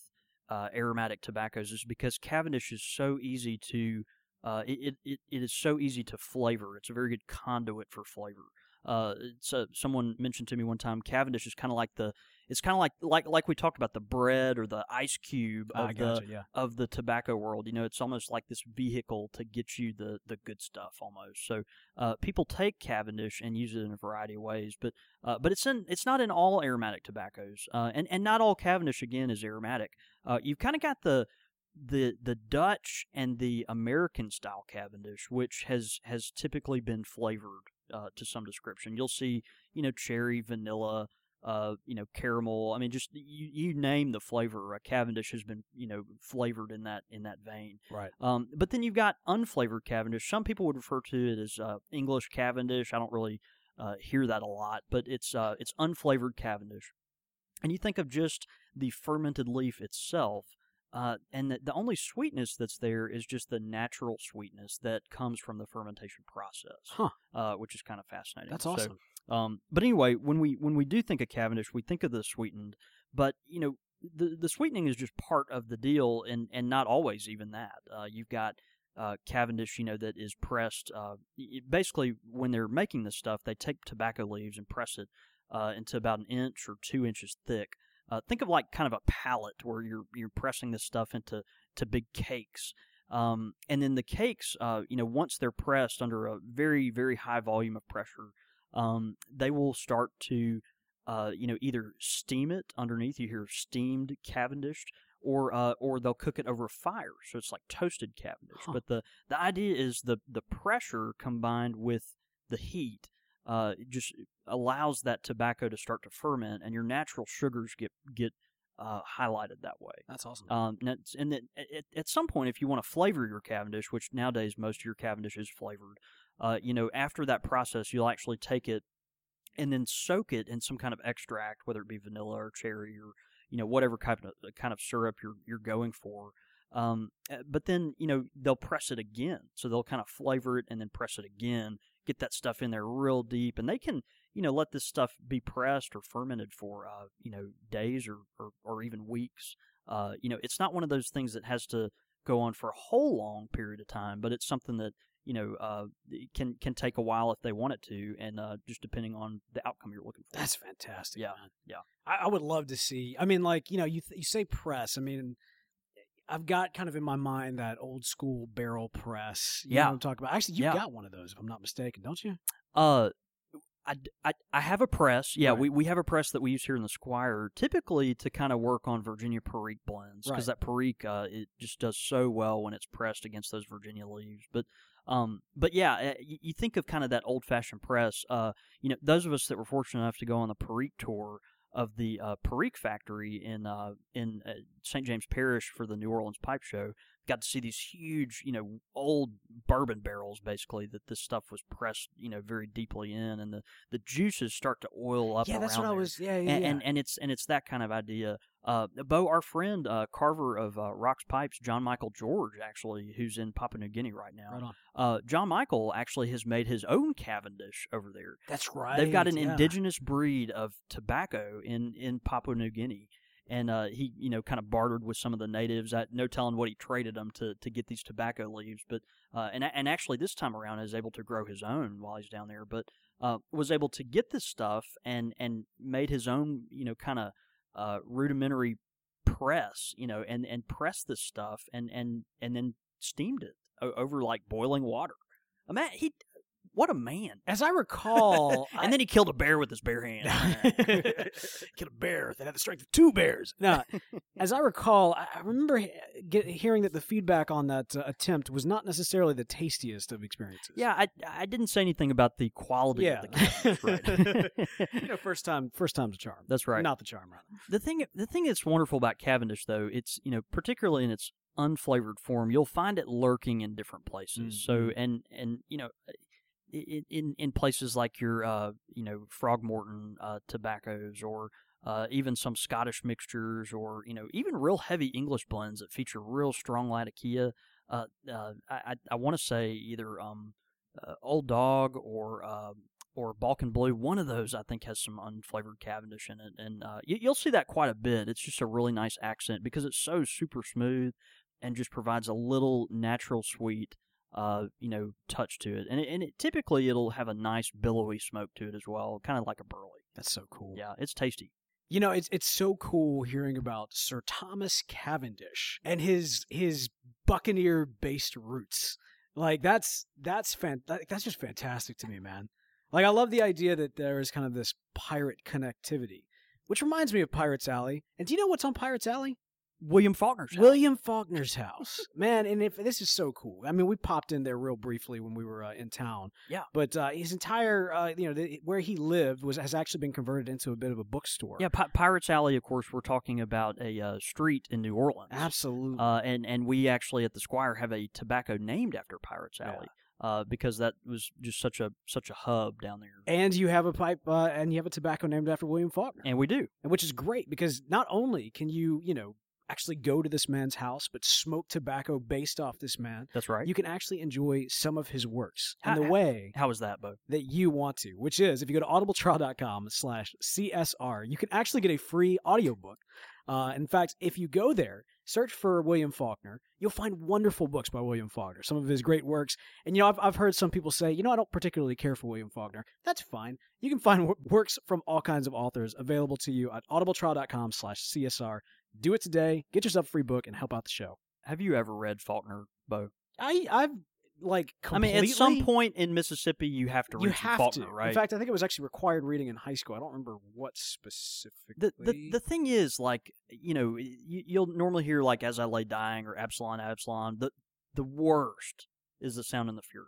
Speaker 4: uh, aromatic tobaccos is because Cavendish is so easy to uh, it, it- it is so easy to flavor. It's a very good conduit for flavor. Uh, it's uh someone mentioned to me one time. Cavendish is kind of like the it's kind of like like like we talked about the bread or the ice cube of
Speaker 3: I
Speaker 4: the
Speaker 3: gotcha. Yeah.
Speaker 4: of the tobacco world. You know, it's almost like this vehicle to get you the the good stuff almost. So uh, people take Cavendish and use it in a variety of ways, but uh, but it's in it's not in all aromatic tobaccos, uh, and and not all Cavendish again is aromatic. Uh, you've kind of got the the the Dutch and the American style Cavendish, which has has typically been flavored uh, to some description. You'll see, you know, cherry, vanilla, uh, you know, caramel. I mean, just you, you name the flavor. Uh, Cavendish has been, you know, flavored in that in that vein.
Speaker 3: Right.
Speaker 4: Um, but then you've got unflavored Cavendish. Some people would refer to it as uh, English Cavendish. I don't really uh, hear that a lot, but it's uh, it's unflavored Cavendish. And you think of just the fermented leaf itself, uh, and the, the only sweetness that's there is just the natural sweetness that comes from the fermentation process,
Speaker 3: Huh.
Speaker 4: uh, which is kind of fascinating.
Speaker 3: That's
Speaker 4: So,
Speaker 3: awesome.
Speaker 4: Um, but anyway, when we when we do think of Cavendish, we think of the sweetened, but you know the the sweetening is just part of the deal, and and not always even that. Uh, you've got uh, Cavendish, you know, that is pressed. Uh, y- basically, when they're making this stuff, they take tobacco leaves and press it uh, into about an inch or two inches thick. Uh, think of like kind of a pallet where you're you're pressing this stuff into to big cakes. Um, and then the cakes, uh, you know, once they're pressed under a very, very high volume of pressure, um, they will start to, uh, you know, either steam it underneath. You hear steamed Cavendish, or uh, or they'll cook it over a fire, so it's like toasted Cavendish.
Speaker 3: Huh.
Speaker 4: But the the idea is the the pressure combined with the heat uh, just allows that tobacco to start to ferment, and your natural sugars get get uh, highlighted that way.
Speaker 3: That's awesome.
Speaker 4: Um, and then at, at some point, if you want to flavor your Cavendish, which nowadays most of your Cavendish is flavored, uh, you know, after that process, you'll actually take it and then soak it in some kind of extract, whether it be vanilla or cherry or you know whatever kind of kind of syrup you're you're going for. Um, uh, but then you know they'll press it again, so they'll kind of flavor it and then press it again, get that stuff in there real deep, and they can you know let this stuff be pressed or fermented for uh, you know days or, or or even weeks. Uh, you know, it's not one of those things that has to go on for a whole long period of time, but it's something that you know uh, can can take a while if they want it to, and uh, just depending on the outcome you're looking for.
Speaker 3: That's fantastic.
Speaker 4: Yeah,
Speaker 3: man.
Speaker 4: yeah.
Speaker 3: I, I would love to see. I mean, like you know, you th- you say press. I mean, I've got kind of in my mind that old school barrel press. You
Speaker 4: Yeah.
Speaker 3: I'm talking about. Actually, you
Speaker 4: Yeah.
Speaker 3: got one of those, if I'm not mistaken, don't you?
Speaker 4: Uh, I, I, I have a press. Yeah,
Speaker 3: Right.
Speaker 4: we, we have a press that we use here in the Squire, typically to kind of work on Virginia Perique blends because
Speaker 3: Right.
Speaker 4: that Perique uh, it just does so well when it's pressed against those Virginia leaves. But um, but yeah, uh, you, you think of kind of that old fashioned press. Uh, you know, those of us that were fortunate enough to go on the Perique tour of the uh, Perique factory in uh, in uh, St. James Parish for the New Orleans Pipe Show got to see these huge, you know, old bourbon barrels basically that this stuff was pressed, you know, very deeply in, and the, the juices start to oil up.
Speaker 3: yeah, that's what
Speaker 4: around
Speaker 3: I was. Yeah, yeah,
Speaker 4: And,
Speaker 3: yeah.
Speaker 4: and and it's and it's that kind of idea. Uh, Bo, our friend uh, carver of uh, Rocks Pipes, John Michael George, actually, who's in Papua New Guinea right now.
Speaker 3: right.
Speaker 4: Uh, John Michael actually has made his own Cavendish over there.
Speaker 3: That's right.
Speaker 4: They've got an
Speaker 3: yeah.
Speaker 4: indigenous breed of tobacco in in Papua New Guinea, and uh, he you know kind of bartered with some of the natives. I, no telling what he traded them to to get these tobacco leaves, but uh, and and actually this time around is able to grow his own while he's down there, but uh, was able to get this stuff and and made his own you know kind of uh, rudimentary press, you know, and and pressed this stuff and and and then steamed it over like boiling water. I mean, he what a man!
Speaker 3: As I recall, [LAUGHS]
Speaker 4: and then he killed a bear with his bare hand. [LAUGHS] [LAUGHS]
Speaker 3: Killed a bear that had the strength of two bears. No, as I recall, I I remember he- get, hearing that the feedback on that uh, attempt was not necessarily the tastiest of experiences.
Speaker 4: yeah, I I didn't say anything about the quality
Speaker 3: yeah.
Speaker 4: of the Cavendish, right?
Speaker 3: you know, first time, first time's a charm.
Speaker 4: That's right.
Speaker 3: Not the charm, rather.
Speaker 4: the thing the thing that's wonderful about Cavendish though, it's you know particularly in its unflavored form, you'll find it lurking in different places. So
Speaker 3: Mhm.
Speaker 4: and and you know. In in places like your uh you know Frogmorton uh, tobaccos or uh, even some Scottish mixtures or you know even real heavy English blends that feature real strong Latakia. Uh, uh, I I, I want to say either um uh, Old Dog or uh, or Balkan Blue. One of those I think has some unflavored Cavendish in it, and uh, you, you'll see that quite a bit. It's just a really nice accent because it's so super smooth and just provides a little natural sweet, uh, you know, touch to it. And it, and it typically it'll have a nice billowy smoke to it as well, kind of like a burley.
Speaker 3: That's so cool.
Speaker 4: Yeah, it's tasty.
Speaker 3: You know, it's it's so cool hearing about Sir Thomas Cavendish and his his Buccaneer based roots. Like that's that's fan that's just fantastic to me, man. Like I love the idea that there is kind of this pirate connectivity, which reminds me of Pirates Alley. And do you know what's on Pirates Alley?
Speaker 4: William Faulkner's house.
Speaker 3: William Faulkner's house, man. And if this is so cool, I mean, we popped in there real briefly when we were uh, in town.
Speaker 4: Yeah.
Speaker 3: but uh, his entire, uh, you know, the, where he lived was has actually been converted into a bit of a bookstore.
Speaker 4: Yeah, Pi- Pirates Alley. Of course, we're talking about a uh, street in New Orleans.
Speaker 3: absolutely.
Speaker 4: Uh, and and we actually at the Squire have a tobacco named after Pirates
Speaker 3: Yeah.
Speaker 4: Alley. Uh, because that was just such a such a hub down there,
Speaker 3: and you have a pipe, uh, and you have a tobacco named after William Faulkner,
Speaker 4: and we do.
Speaker 3: and which is great because not only can you, you know, actually go to this man's house, but smoke tobacco based off this man.
Speaker 4: That's right.
Speaker 3: You can actually enjoy some of his works in the way
Speaker 4: How is that, Bo?
Speaker 3: that you want to, which is if you go to audibletrial.com slash CSR, you can actually get a free audiobook. Uh, in fact, if you go there, search for William Faulkner, you'll find wonderful books by William Faulkner, some of his great works. And, you know, I've, I've heard some people say, you know, I don't particularly care for William Faulkner. That's fine. You can find w- works from all kinds of authors available to you at audibletrial.com slash CSR. Do it today, get yourself a free book, and help out the show.
Speaker 4: Have you ever read Faulkner, Bo?
Speaker 3: I, I've, like, completely...
Speaker 4: I mean, at some point in Mississippi, you have to read
Speaker 3: you have
Speaker 4: Faulkner,
Speaker 3: to.
Speaker 4: right?
Speaker 3: In fact, I think it was actually required reading in high school. I don't remember what specifically.
Speaker 4: the, the the thing is, like, you know, you, you'll normally hear like "As I Lay Dying" or "Absalom, Absalom." The the worst is the Sound and the Fury.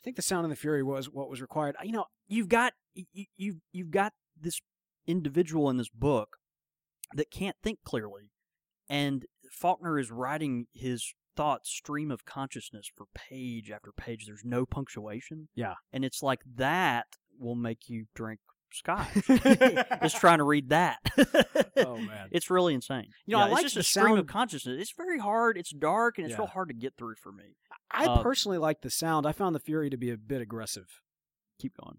Speaker 3: I think the Sound and the Fury was what was required. You know,
Speaker 4: You've got you you've you've got this individual in this book that can't think clearly, and Faulkner is writing his thoughts stream of consciousness for page after page. There's no punctuation.
Speaker 3: Yeah.
Speaker 4: and it's like that will make you drink scotch. [LAUGHS] [LAUGHS] just trying to read that. [LAUGHS]
Speaker 3: Oh, man.
Speaker 4: it's really insane.
Speaker 3: You know,
Speaker 4: Yeah,
Speaker 3: I
Speaker 4: it's
Speaker 3: like
Speaker 4: just
Speaker 3: the
Speaker 4: a stream of consciousness. It's very hard. It's dark, and it's
Speaker 3: Yeah.
Speaker 4: real hard to get through for me.
Speaker 3: I
Speaker 4: Uh,
Speaker 3: personally like the sound. I found the Fury to be a bit aggressive.
Speaker 4: Keep going.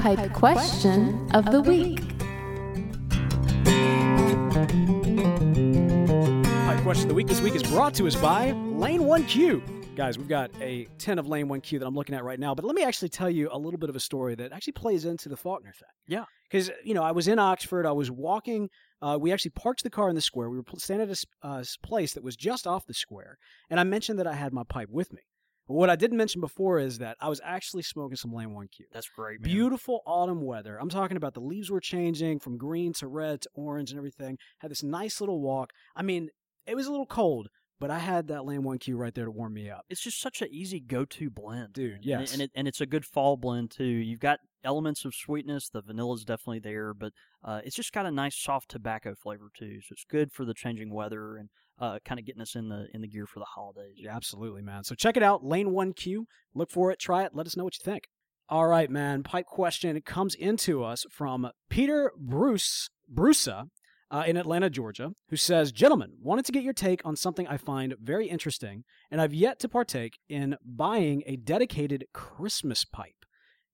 Speaker 2: Pipe question of the week.
Speaker 3: Pipe question of the week this week is brought to us by Lane 1Q. Guys, we've got a 10 of Lane 1Q that I'm looking at right now, but let me actually tell you a little bit of a story that actually plays into the Faulkner thing.
Speaker 4: Yeah.
Speaker 3: Because, you know, I was in Oxford, I was walking, uh, we actually parked the car in the square. We were standing at a uh, place that was just off the square, and I mentioned that I had my pipe with me. But what I didn't mention before is that I was actually smoking some Lane 1Q.
Speaker 4: That's great, man.
Speaker 3: Beautiful autumn weather. I'm talking about the leaves were changing from green to red to orange and everything. Had this nice little walk. I mean, it was a little cold, but I had that Lane 1Q right there to warm me up.
Speaker 4: It's just such an easy go-to blend,
Speaker 3: Dude.
Speaker 4: And
Speaker 3: yes.
Speaker 4: and, it, and it's a good fall blend too. You've got elements of sweetness. The vanilla is definitely there, but uh, it's just got a nice soft tobacco flavor too. So it's good for the changing weather and uh, kind of getting us in the in the gear for the holidays.
Speaker 3: Yeah, absolutely, man. So check it out, Lane 1Q. Look for it, try it, let us know what you think. All right, man. Pipe question comes into us from Peter Bruce Brusa uh, in Atlanta, Georgia, who says, "Gentlemen, wanted to get your take on something I find very interesting, and I've yet to partake in buying a dedicated Christmas pipe.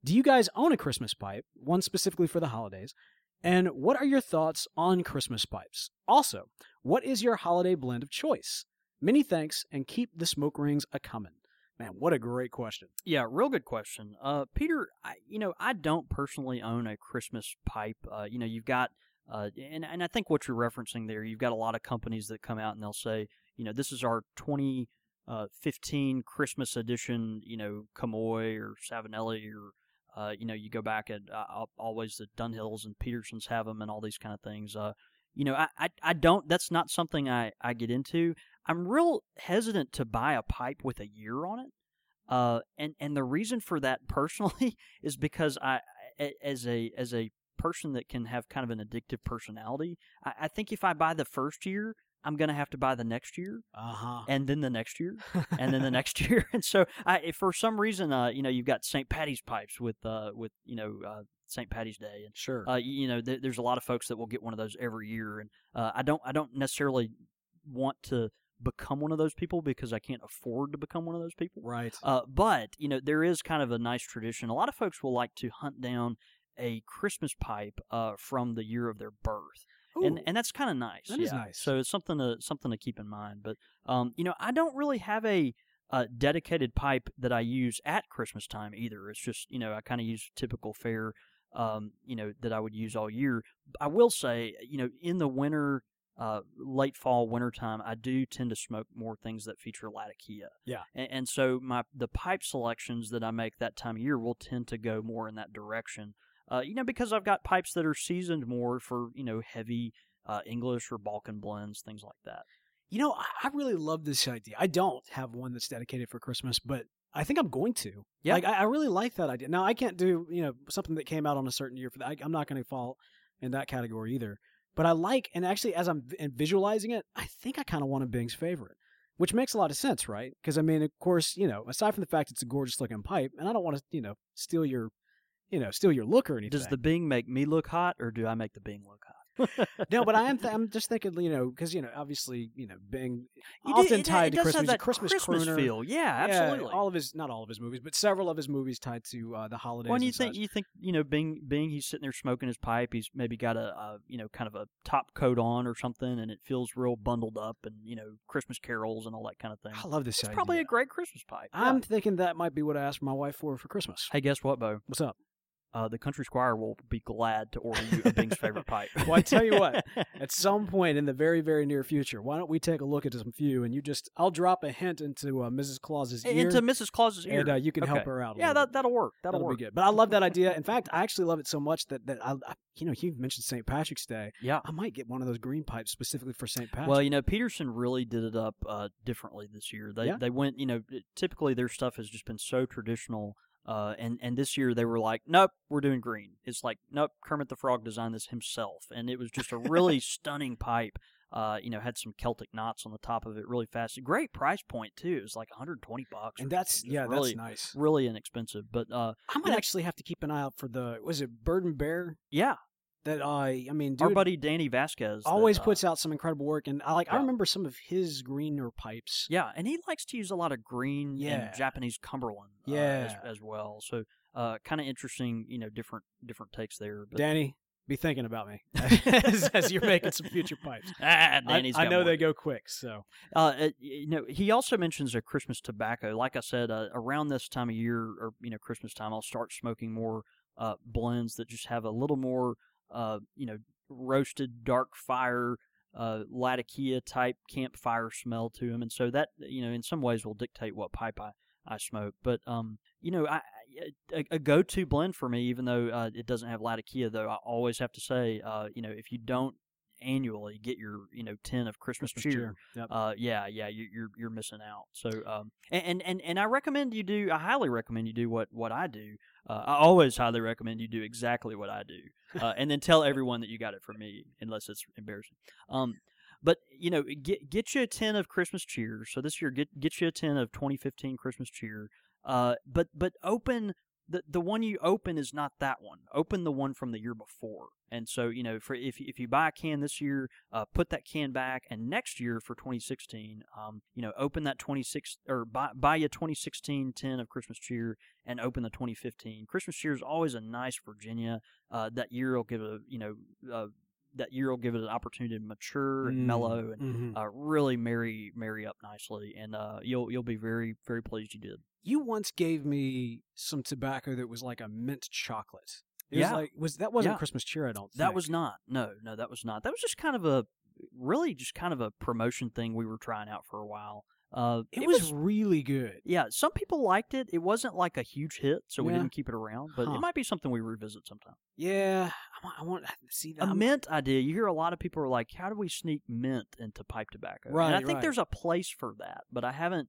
Speaker 3: Do you guys own a Christmas pipe, one specifically for the holidays? And what are your thoughts on Christmas pipes? Also, what is your holiday blend of choice? Many thanks, and keep the smoke rings a comin'." Man, what a great question.
Speaker 4: Yeah, real good question. Uh, Peter, I, you know, I don't personally own a Christmas pipe. Uh, you know, you've got, uh, and, and I think what you're referencing there, you've got a lot of companies that come out and they'll say, you know, this is our 2015 Christmas edition, you know, Comoy or Savinelli or, uh, you know, you go back at uh, always the Dunhills and Petersons have them and all these kind of things. Uh, you know, I, I, I don't, that's not something I, I get into. I'm real hesitant to buy a pipe with a year on it. Uh, and and the reason for that personally [LAUGHS] is because I, as a as a person that can have kind of an addictive personality, I, I think if I buy the first year, I'm gonna have to buy the next year,
Speaker 3: Uh huh.
Speaker 4: and then the next year, [LAUGHS] and then the next year. [LAUGHS] And so, I if for some reason, uh, you know, you've got St. Patty's pipes with uh with you know uh, St. Patty's Day, and
Speaker 3: Sure.
Speaker 4: uh, you, you know, th- there's a lot of folks that will get one of those every year, and uh, I don't, I don't necessarily want to become one of those people because I can't afford to become one of those people.
Speaker 3: right.
Speaker 4: Uh, but you know, there is kind of a nice tradition. A lot of folks will like to hunt down a Christmas pipe uh, from the year of their birth, and
Speaker 3: Ooh.
Speaker 4: and that's kind of nice.
Speaker 3: That
Speaker 4: yeah.
Speaker 3: is nice.
Speaker 4: So it's something to something to keep in mind. But um, you know, I don't really have a uh, dedicated pipe that I use at Christmas time either. It's just you know I kind of use typical fare, um, you know that I would use all year. I will say you know in the winter. Uh, late fall, winter time, I do tend to smoke more things that feature Latakia.
Speaker 3: Yeah.
Speaker 4: And, and so my the pipe selections that I make that time of year will tend to go more in that direction. Uh, you know, because I've got pipes that are seasoned more for you know heavy uh, English or Balkan blends, things like that.
Speaker 3: You know, I, I really love this idea. I don't have one that's dedicated for Christmas, but I think I'm going to.
Speaker 4: Yeah.
Speaker 3: Like, I, I really like that idea. Now, I can't do, you know, something that came out on a certain year for that. I, I'm not going to fall in that category either. But I like, and actually, as I'm v- visualizing it, I think I kind of want a Bing's favorite, which makes a lot of sense, right? Because, I mean, of course, you know, aside from the fact it's a gorgeous looking pipe, and I don't want to, you know, steal your, you know, steal your look or anything.
Speaker 4: Does the Bing make me look hot, or do I make the Bing look hot? [LAUGHS]
Speaker 3: no, but I am. Th- [LAUGHS] I'm just thinking, you know, because you know, obviously, you know, Bing
Speaker 4: It-
Speaker 3: often
Speaker 4: it-
Speaker 3: tied
Speaker 4: it
Speaker 3: to Christmas,
Speaker 4: that
Speaker 3: Christmas, crooner.
Speaker 4: feel. Yeah,
Speaker 3: Yeah,
Speaker 4: absolutely.
Speaker 3: all of his, not all of his movies, but several of his movies tied to uh, the holidays.
Speaker 4: Well, and you think
Speaker 3: such.
Speaker 4: you think you know, Bing, Bing, he's sitting there smoking his pipe, he's maybe got a, a you know kind of a top coat on or something, and it feels real bundled up, and you know Christmas carols and all that kind of thing.
Speaker 3: I love this
Speaker 4: It's
Speaker 3: idea.
Speaker 4: probably a great Christmas pipe.
Speaker 3: I'm thinking that might be what I asked my wife for for Christmas.
Speaker 4: Hey, guess what, Bo?
Speaker 3: What's up?
Speaker 4: Uh, the country squire will be glad to order you a Bing's favorite pipe.
Speaker 3: Well, I tell you what, [LAUGHS] At some point in the very, very near future, why don't we take a look at some few and you just, I'll drop a hint into uh, Mrs. Claus's ear.
Speaker 4: into Mrs. Claus's ear,
Speaker 3: and uh, you can help her out. A
Speaker 4: Yeah, that, that'll work. That'll,
Speaker 3: That'll
Speaker 4: work.
Speaker 3: be good. But I love that [LAUGHS] idea. In fact, I actually love it so much that that I, I you know, you mentioned St. Patrick's Day.
Speaker 4: Yeah.
Speaker 3: I might get one of those green pipes specifically for St. Patrick.
Speaker 4: Well, you know, Peterson really did it up uh, differently this year. They
Speaker 3: Yeah.
Speaker 4: they went, you know, typically their stuff has just been so traditional, uh, and and this year they were like, nope, we're doing green. It's like, nope, Kermit the Frog designed this himself, and it was just a really stunning pipe. Uh, you know, had some Celtic knots on the top of it, really fast. Great price point too. It was like 120 bucks.
Speaker 3: and that's yeah,
Speaker 4: really,
Speaker 3: that's nice.
Speaker 4: really inexpensive. But uh,
Speaker 3: I might actually have to keep an eye out for the was it Bird and Bear
Speaker 4: yeah,
Speaker 3: that I I mean,
Speaker 4: our buddy Danny Vasquez that,
Speaker 3: always
Speaker 4: uh,
Speaker 3: puts out some incredible work, and I like I remember some of his greener pipes.
Speaker 4: Yeah, and he likes to use a lot of green
Speaker 3: Yeah.
Speaker 4: and Japanese Cumberland uh,
Speaker 3: Yeah.
Speaker 4: as, as well. So uh, kind of interesting, you know, different different takes there. But
Speaker 3: Danny, be thinking about me [LAUGHS] [LAUGHS] as, as you're making some future pipes. [LAUGHS]
Speaker 4: ah,
Speaker 3: I, I know
Speaker 4: more.
Speaker 3: they go quick, so
Speaker 4: Uh, uh, you know, he also mentions a Christmas tobacco. Like I said, uh, around this time of year, or you know, Christmas time, I'll start smoking more uh, blends that just have a little more, uh, you know, roasted dark fire, uh, Latakia type campfire smell to them, and so that you know, in some ways, will dictate what pipe I I smoke. But um, you know, I. A, a go-to blend for me, even though uh, it doesn't have Latakia, though, I always have to say, uh, you know, if you don't annually get your, you know, tin of Christmas,
Speaker 3: Christmas
Speaker 4: cheer.
Speaker 3: Yep.
Speaker 4: uh, yeah, yeah, you, you're you're missing out. So, um, and, and and I recommend you do. I highly recommend you do what what I do. Uh, I always highly recommend you do exactly what I do, uh, and then tell everyone that you got it from me, unless it's embarrassing. Um, but you know, get get you a tin of Christmas cheer. So this year, get get you a tin of 2015 Christmas cheer. Uh, but but open the the one you open is not that one. Open the one from the year before. And so you know, for if if you buy a can this year, uh, put that can back, and next year for 2016, um, you know, open that 26 or buy buy you 2016 tin of Christmas cheer and open the 2015 Christmas cheer is always a nice Virginia. Uh, that year will give it a you know. Uh, that year will give it an opportunity to mature and
Speaker 3: Mm,
Speaker 4: mellow and
Speaker 3: mhm.
Speaker 4: uh, really marry marry up nicely, and uh, you'll you'll be very very pleased you did.
Speaker 3: You once gave me some tobacco that was like a mint chocolate. It
Speaker 4: Yeah.
Speaker 3: was like was that wasn't
Speaker 4: Yeah.
Speaker 3: Christmas cheer? I don't.
Speaker 4: That was not no no that was not that was just kind of a really just kind of a promotion thing we were trying out for a while. Uh,
Speaker 3: It, was, really good.
Speaker 4: yeah. Some people liked it. It wasn't like a huge hit, so we didn't keep it around. But
Speaker 3: Huh.
Speaker 4: it might be something we revisit sometime.
Speaker 3: Yeah, I want. I want see that.
Speaker 4: A
Speaker 3: I'm-
Speaker 4: mint idea. You hear a lot of people are like, "How do we sneak mint into pipe tobacco?" Right. And I think
Speaker 3: right.
Speaker 4: there's a place for that, but I haven't.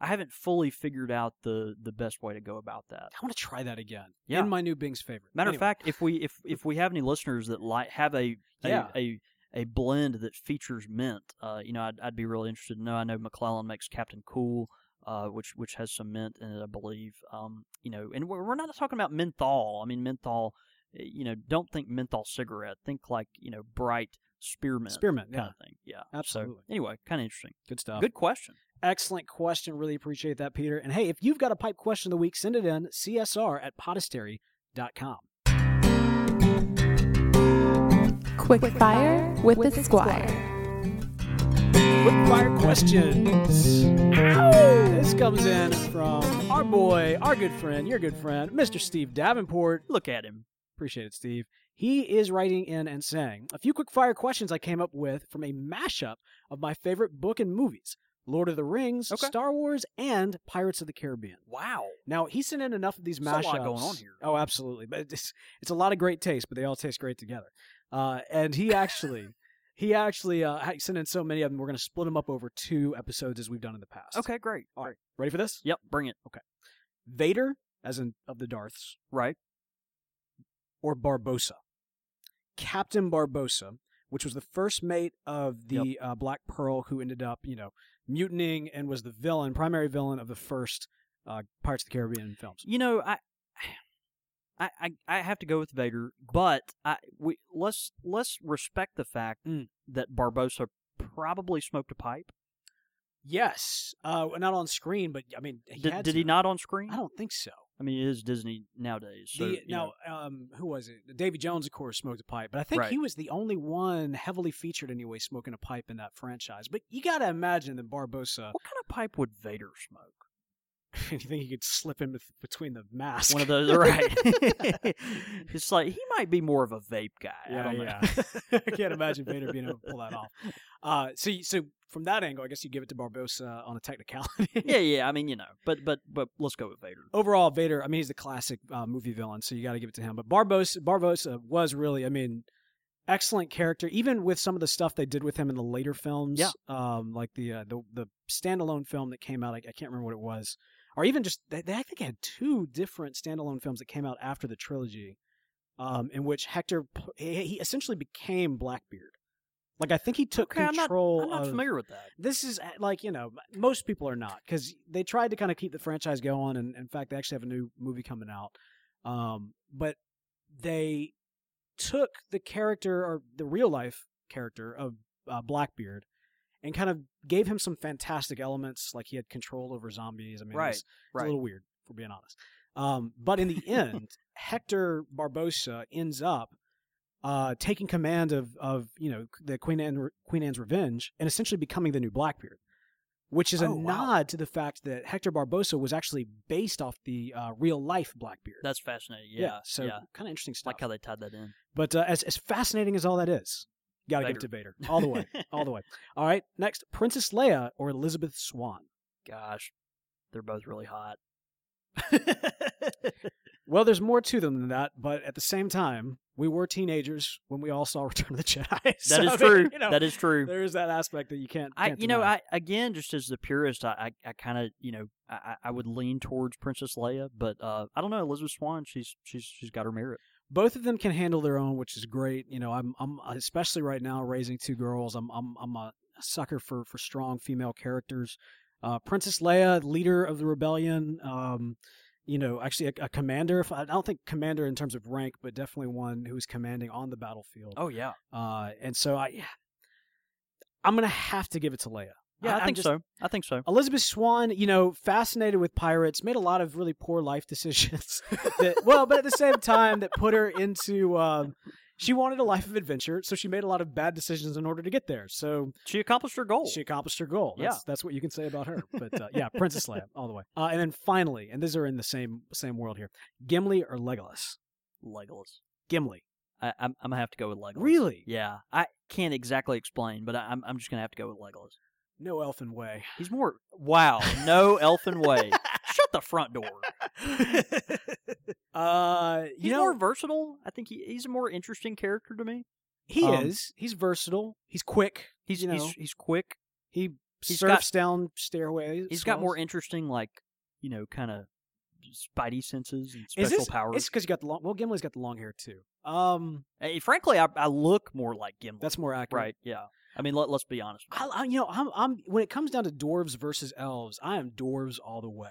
Speaker 4: I haven't fully figured out the the best way to go about that.
Speaker 3: I want to try that again.
Speaker 4: Yeah.
Speaker 3: In my new Bing's favorite.
Speaker 4: Matter
Speaker 3: Anyway,
Speaker 4: of fact, if we if if we have any listeners that like have a a,
Speaker 3: Yeah.
Speaker 4: a a blend that features mint, uh, you know, I'd, I'd be really interested to know. I know McClelland makes Captain Cool, uh, which which has some mint in it, I believe. Um, you know, and we're, we're not talking about menthol. I mean, menthol. eh, You know, don't think menthol cigarette. Think like you know, bright spearmint,
Speaker 3: Spearmint,
Speaker 4: kind
Speaker 3: yeah.
Speaker 4: of thing. Yeah,
Speaker 3: Absolutely.
Speaker 4: So, anyway, kind of interesting.
Speaker 3: good stuff.
Speaker 4: Good question.
Speaker 3: Excellent question. Really appreciate that, Peter. And hey, if you've got a pipe question of the week, send it in csr at podastery.com.
Speaker 2: Quick fire with the squire.
Speaker 3: Quick fire questions. This comes in from our boy, our good friend, your good friend, Mr. Steve Davenport.
Speaker 4: Look at him.
Speaker 3: Appreciate it, Steve. He is writing in and saying, A few quick fire questions I came up with from a mashup of my favorite book and movies Lord of the Rings,
Speaker 4: Okay.
Speaker 3: Star Wars, and Pirates of the Caribbean.
Speaker 4: Wow.
Speaker 3: Now, he sent in enough of these
Speaker 4: There's
Speaker 3: mashups.
Speaker 4: a lot going on here.
Speaker 3: Oh, absolutely. But it's, it's a lot of great taste, but they all taste great together. Uh, and he actually. [LAUGHS] He actually uh, sent in so many of them. We're going to split them up over two episodes as we've done in the past.
Speaker 4: Okay, great.
Speaker 3: All right. Ready for this?
Speaker 4: Yep, bring it. Okay.
Speaker 3: Vader, as in of the Darths,
Speaker 4: Right.
Speaker 3: or Barbossa. Captain Barbossa, which was the first mate of the uh, Black Pearl, who ended up, you know, mutinying and was the villain, primary villain of the first uh, Pirates of the Caribbean films.
Speaker 4: You know, I I, I, I have to go with Vader, but I we let's let's respect the fact
Speaker 3: Mm.
Speaker 4: that Barbossa probably smoked a pipe.
Speaker 3: Yes, uh, not on screen, but I mean, he
Speaker 4: Did,
Speaker 3: had
Speaker 4: did he not on screen?
Speaker 3: I don't think so.
Speaker 4: I mean, it is Disney nowadays. So,
Speaker 3: The, now, um, who was it? Davy Jones, of course, smoked a pipe, but I think
Speaker 4: Right.
Speaker 3: he was the only one heavily featured anyway smoking a pipe in that franchise. But you got to imagine that Barbossa.
Speaker 4: what kind of pipe would Vader smoke? [LAUGHS]
Speaker 3: you think he could slip in between the masks?
Speaker 4: One of those, right? [LAUGHS] [LAUGHS] it's like he might be more of a vape guy. I
Speaker 3: Yeah,
Speaker 4: don't know.
Speaker 3: yeah. I can't imagine Vader being able to pull that off. Uh, so, so from that angle, I guess you give it to Barbossa on a technicality.
Speaker 4: yeah, [LAUGHS] yeah. I mean, you know, but but but let's go with Vader.
Speaker 3: Overall, Vader. I mean, he's the classic uh, movie villain, so you got to give it to him. But Barbossa, Barbossa was really, I mean, excellent character. Even with some of the stuff they did with him in the later films,
Speaker 4: Yeah.
Speaker 3: um, like the uh, the the standalone film that came out. I, I can't remember what it was, or even just they, they I think had two different standalone films that came out after the trilogy, um, in which Hector he, he essentially became Blackbeard. Like I think he took
Speaker 4: Okay, I'm not,
Speaker 3: control.
Speaker 4: I'm not
Speaker 3: of,
Speaker 4: familiar with that.
Speaker 3: this is uh, like you know most people are not because they tried to kind of keep the franchise going and in fact they actually have a new movie coming out um, but they took the character or the real life character of uh, blackbeard and kind of gave him some fantastic elements like he had control over zombies i mean
Speaker 4: Right,
Speaker 3: it's
Speaker 4: right.
Speaker 3: a little weird for being honest um, but in the [LAUGHS] end hector barbossa ends up uh, taking command of, of you know the Queen Anne Queen Anne's Revenge and essentially becoming the new Blackbeard, which is a
Speaker 4: Oh, wow.
Speaker 3: nod to the fact that Hector Barbossa was actually based off the uh, real life Blackbeard.
Speaker 4: That's fascinating. Yeah,
Speaker 3: so
Speaker 4: yeah.
Speaker 3: kind of interesting stuff.
Speaker 4: like how they tied that in.
Speaker 3: but uh, as as fascinating as all that is, you got to give it to Vader all the way, all the way. [LAUGHS] All right, next Princess Leia or Elizabeth Swann.
Speaker 4: Gosh, they're both really hot. [LAUGHS]
Speaker 3: Well, there's more to them than that, but at the same time, we were teenagers when we all saw [LAUGHS] Return of the Jedi. [LAUGHS]
Speaker 4: That
Speaker 3: So,
Speaker 4: is
Speaker 3: I mean,
Speaker 4: true.
Speaker 3: you know,
Speaker 4: that is true.
Speaker 3: there is that aspect that you can't.
Speaker 4: I,
Speaker 3: can't
Speaker 4: you know. I again, just as the purist, I, I, I kind of, you know, I, I I would lean towards Princess Leia, but uh, I don't know, Elizabeth Swann, she's she's she's got her merit.
Speaker 3: both of them can handle their own, which is great. You know, I'm I'm especially right now raising two girls. I'm I'm I'm a sucker for for strong female characters. Uh, Princess Leia, leader of the rebellion. Um, you know, actually a, a commander. If I, I don't think commander in terms of rank, but definitely one who's commanding on the battlefield.
Speaker 4: Oh yeah,
Speaker 3: Uh, and so I, I'm gonna have to give it to Leia.
Speaker 4: yeah, I,
Speaker 3: I'm
Speaker 4: think
Speaker 3: just-
Speaker 4: so. I think so.
Speaker 3: Elizabeth Swann, you know, fascinated with pirates, made a lot of really poor life [LAUGHS] decisions. that, well, but at the same time, that put her into. Um, she wanted a life of adventure, so she made a lot of bad decisions in order to get there. So
Speaker 4: She accomplished her goal.
Speaker 3: she accomplished her goal. That's,
Speaker 4: Yeah.
Speaker 3: that's what you can say about her. [LAUGHS] But uh, yeah, Princess Leia, all the way. Uh, and then finally, and these are in the same same world here: Gimli or Legolas.
Speaker 4: Legolas.
Speaker 3: Gimli,
Speaker 4: I, I'm I'm gonna have to go with Legolas.
Speaker 3: really?
Speaker 4: Yeah, I can't exactly explain, but I, I'm I'm just gonna have to go with Legolas.
Speaker 3: No elfin way.
Speaker 4: He's more wow, no elfin way. [LAUGHS] Shut the front door. [LAUGHS]
Speaker 3: uh, you
Speaker 4: He's
Speaker 3: know,
Speaker 4: more versatile. I think he, he's a more interesting character to me.
Speaker 3: he
Speaker 4: um,
Speaker 3: is. He's versatile. He's quick.
Speaker 4: He's
Speaker 3: you know,
Speaker 4: he's, he's quick.
Speaker 3: he
Speaker 4: he's
Speaker 3: surfs down stairways.
Speaker 4: He's got more interesting, like you know, kind of spidey senses and special
Speaker 3: this,
Speaker 4: powers.
Speaker 3: It's because you got the long. Well, Gimli's got the long hair too. Um,
Speaker 4: Hey, frankly, I, I look more like Gimli.
Speaker 3: that's more accurate.
Speaker 4: right. Yeah. I mean, let, let's be honest.
Speaker 3: I, I, you know, I'm, I'm when it comes down to dwarves versus elves, I am dwarves all the way.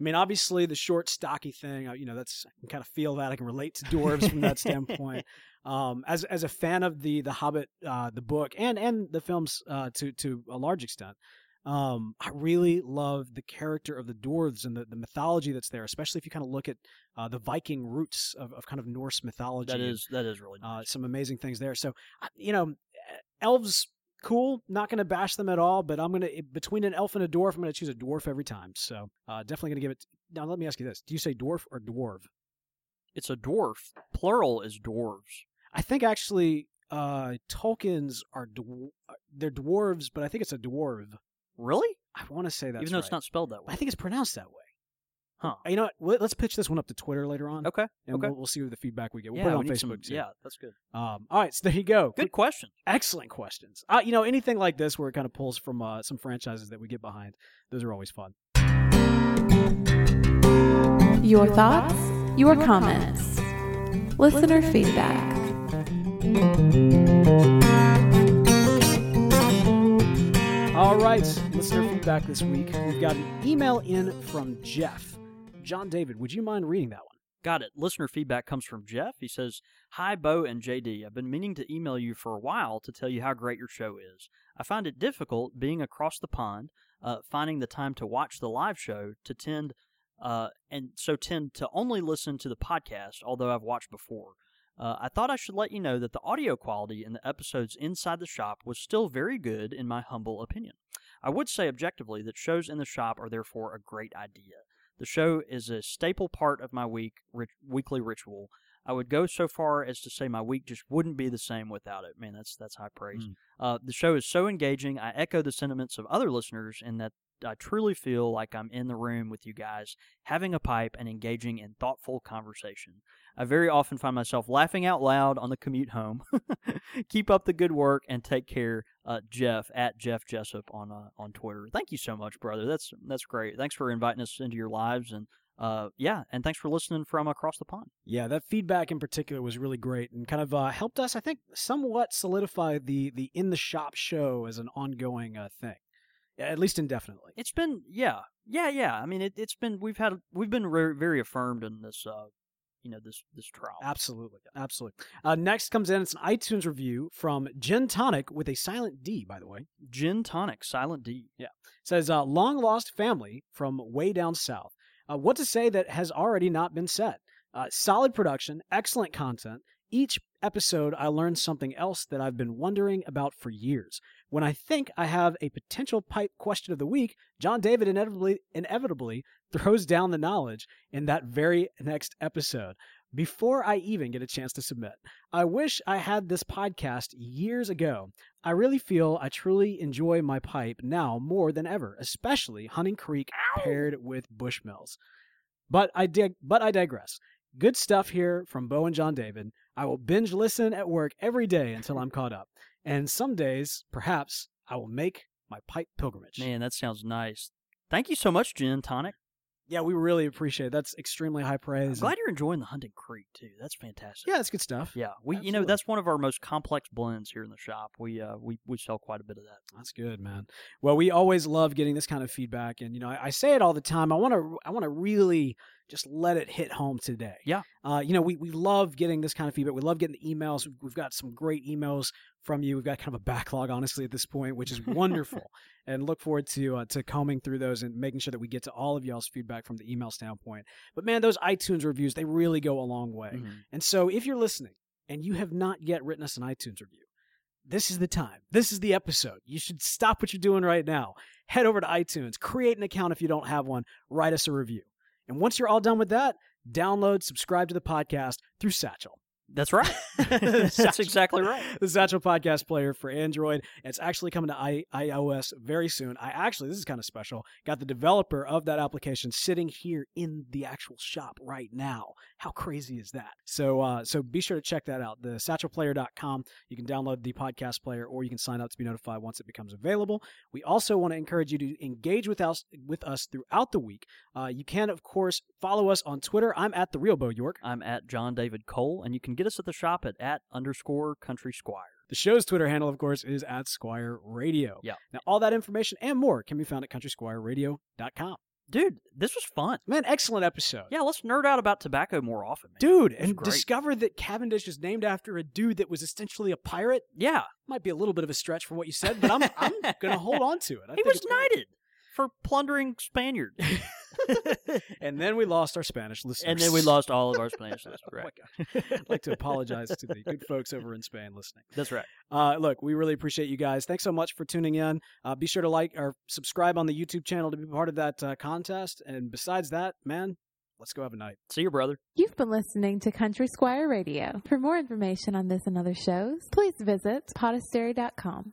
Speaker 3: I mean, obviously the short, stocky thing, uh, you know, that's I can kind of feel that I can relate to dwarves from that standpoint. [LAUGHS] Um, as as a fan of the the Hobbit, uh, the book, and and the films, uh, to to a large extent, um, I really love the character of the dwarves and the, the mythology that's there, especially if you kind of look at uh, the Viking roots of, of kind of Norse mythology.
Speaker 4: that is that is really
Speaker 3: uh,
Speaker 4: nice.
Speaker 3: some amazing things there. So, you know, elves cool. Not going to bash them at all, but I'm going to between an elf and a dwarf, I'm going to choose a dwarf every time. So, uh, definitely going to give it. Now, let me ask you this: Do you say dwarf or dwarf?
Speaker 4: it's a dwarf. Plural is dwarves.
Speaker 3: I think actually, uh, Tolkien's are dwar- they're dwarves, but I think it's a dwarf.
Speaker 4: Really?
Speaker 3: I want to say that,
Speaker 4: Even though it's not spelled that way.
Speaker 3: I think it's pronounced that way.
Speaker 4: Huh.
Speaker 3: You know what? Let- Let's pitch this one up to Twitter later on,
Speaker 4: Okay.
Speaker 3: and
Speaker 4: okay.
Speaker 3: we'll, we'll see what the feedback we get. We'll
Speaker 4: yeah,
Speaker 3: put it on Facebook
Speaker 4: some-
Speaker 3: too.
Speaker 4: Yeah, that's good.
Speaker 3: Um, all right, so there you go.
Speaker 4: Good question.
Speaker 3: excellent questions. Uh, you know, anything like this where it kind of pulls from uh, some franchises that we get behind, those are always fun.
Speaker 2: Your thoughts, your comments, listener feedback.
Speaker 3: All right, listener feedback this week. We've got an email in from Jeff. John David, would you mind reading that one?
Speaker 4: Got it. Listener feedback comes from Jeff. He says, Hi, Bo and JD. I've been meaning to email you for a while to tell you how great your show is. I find it difficult being across the pond, uh, finding the time to watch the live show to tend, uh, and so tend to only listen to the podcast, although I've watched before. Uh, I thought I should let you know that the audio quality in the episodes inside the shop was still very good, in my humble opinion. I would say objectively that shows in the shop are therefore a great idea. The show is a staple part of my week rit- weekly ritual. I would go so far as to say my week just wouldn't be the same without it. Man, that's that's high praise.
Speaker 3: Mm.
Speaker 4: Uh, the show is so engaging. I echo the sentiments of other listeners in that I truly feel like I'm in the room with you guys, having a pipe and engaging in thoughtful conversation. I very often find myself laughing out loud on the commute home. [LAUGHS] Keep up the good work and take care, uh, Jeff at Jeff Jessup on uh, on Twitter. Thank you so much, brother. That's that's great. Thanks for inviting us into your lives and uh, yeah, and thanks for listening from across the pond.
Speaker 3: Yeah, that feedback in particular was really great and kind of uh, helped us, I think, somewhat solidify the the in the shop show as an ongoing uh, thing, at least indefinitely.
Speaker 4: It's been yeah, yeah, yeah. I mean, it, it's been we've had we've been very, very affirmed in this uh, you know this this trial.
Speaker 3: Absolutely, absolutely. Uh, next comes in it's an iTunes review from Gin Tonic with a silent D, by the way.
Speaker 4: Gin tonic, silent D.
Speaker 3: Yeah, says uh, long lost family from way down south. Uh, what to say that has already not been said? Uh, solid production, excellent content. Each episode, I learned something else that I've been wondering about for years. When I think I have a potential pipe question of the week, John David inevitably, inevitably throws down the knowledge in that very next episode before I even get a chance to submit. I wish I had this podcast years ago. I really feel I truly enjoy my pipe now more than ever, especially Hunting Creek paired with Bushmills. But I dig but I digress. Good stuff here from Bo and John David. I will binge listen at work every day until I'm caught up. And some days, perhaps, I will make my pipe pilgrimage.
Speaker 4: Man, that sounds nice. Thank you so much, Gin Tonic.
Speaker 3: Yeah, we really appreciate it. That's extremely high
Speaker 4: I'm
Speaker 3: praise.
Speaker 4: glad you're enjoying the Hunting Creek too. That's fantastic.
Speaker 3: yeah, it's good stuff.
Speaker 4: Yeah, we you know that's one of our most complex blends here in the shop. We uh we we sell quite a bit of that.
Speaker 3: That's good, man. Well, we always love getting this kind of feedback, and you know, I, I say it all the time. I want to, I want to really just let it hit home today.
Speaker 4: Yeah.
Speaker 3: Uh, you know, we we love getting this kind of feedback. We love getting the emails. We've, got some great emails from you. We've got kind of a backlog, honestly, at this point, which is [LAUGHS] wonderful. and look forward to uh, to combing through those and making sure that we get to all of y'all's feedback from the email standpoint. But man, those iTunes reviews they really go a long way.
Speaker 4: Mhm.
Speaker 3: And so, if you're listening and you have not yet written us an iTunes review, this is the time. This is the episode. You should stop what you're doing right now. Head over to iTunes, create an account if you don't have one, write us a review. And once you're all done with that, download, subscribe to the podcast through Satchel.
Speaker 4: That's right. [LAUGHS] [LAUGHS] That's exactly right. [LAUGHS]
Speaker 3: The Satchel podcast player for Android. It's actually coming to I- iOS very soon. I actually, this is kind of special, got the developer of that application sitting here in the actual shop right now. How crazy is that? So, uh, so be sure to check that out. The satchelplayer.com. You can download the podcast player or you can sign up to be notified once it becomes available. We also want to encourage you to engage with us with us throughout the week. Uh, you can, of course, follow us on Twitter. I'm at the real Bo York.
Speaker 4: I'm at John David Cole, and you can get us at the shop at at underscore Country Squire.
Speaker 3: The show's Twitter handle, of course, is at Squire Radio.
Speaker 4: Yeah.
Speaker 3: Now, all that information and more can be found at countrysquireradio.com.
Speaker 4: Dude, this was fun.
Speaker 3: Man, excellent episode.
Speaker 4: Yeah, let's nerd out about tobacco more often, man.
Speaker 3: Dude, and
Speaker 4: great.
Speaker 3: discover that Cavendish is named after a dude that was essentially a pirate.
Speaker 4: Yeah,
Speaker 3: Might be a little bit of a stretch for what you said, but I'm I'm [LAUGHS] gonna hold on to it. I
Speaker 4: he was knighted for plundering Spaniards, [LAUGHS] [LAUGHS]
Speaker 3: and then we lost our Spanish listeners.
Speaker 4: and then we lost all of our Spanish listeners. [LAUGHS]
Speaker 3: Oh
Speaker 4: Right.
Speaker 3: God. I'd like to apologize to the good folks over in Spain listening. [LAUGHS]
Speaker 4: That's right.
Speaker 3: Uh, look, we really appreciate you guys. Thanks so much for tuning in. Uh, be sure to like or subscribe on the YouTube channel to be part of that uh, contest. And besides that, man, let's go have a night.
Speaker 4: See you, brother.
Speaker 2: You've been listening to Country Squire Radio. For more information on this and other shows, please visit podastery.com.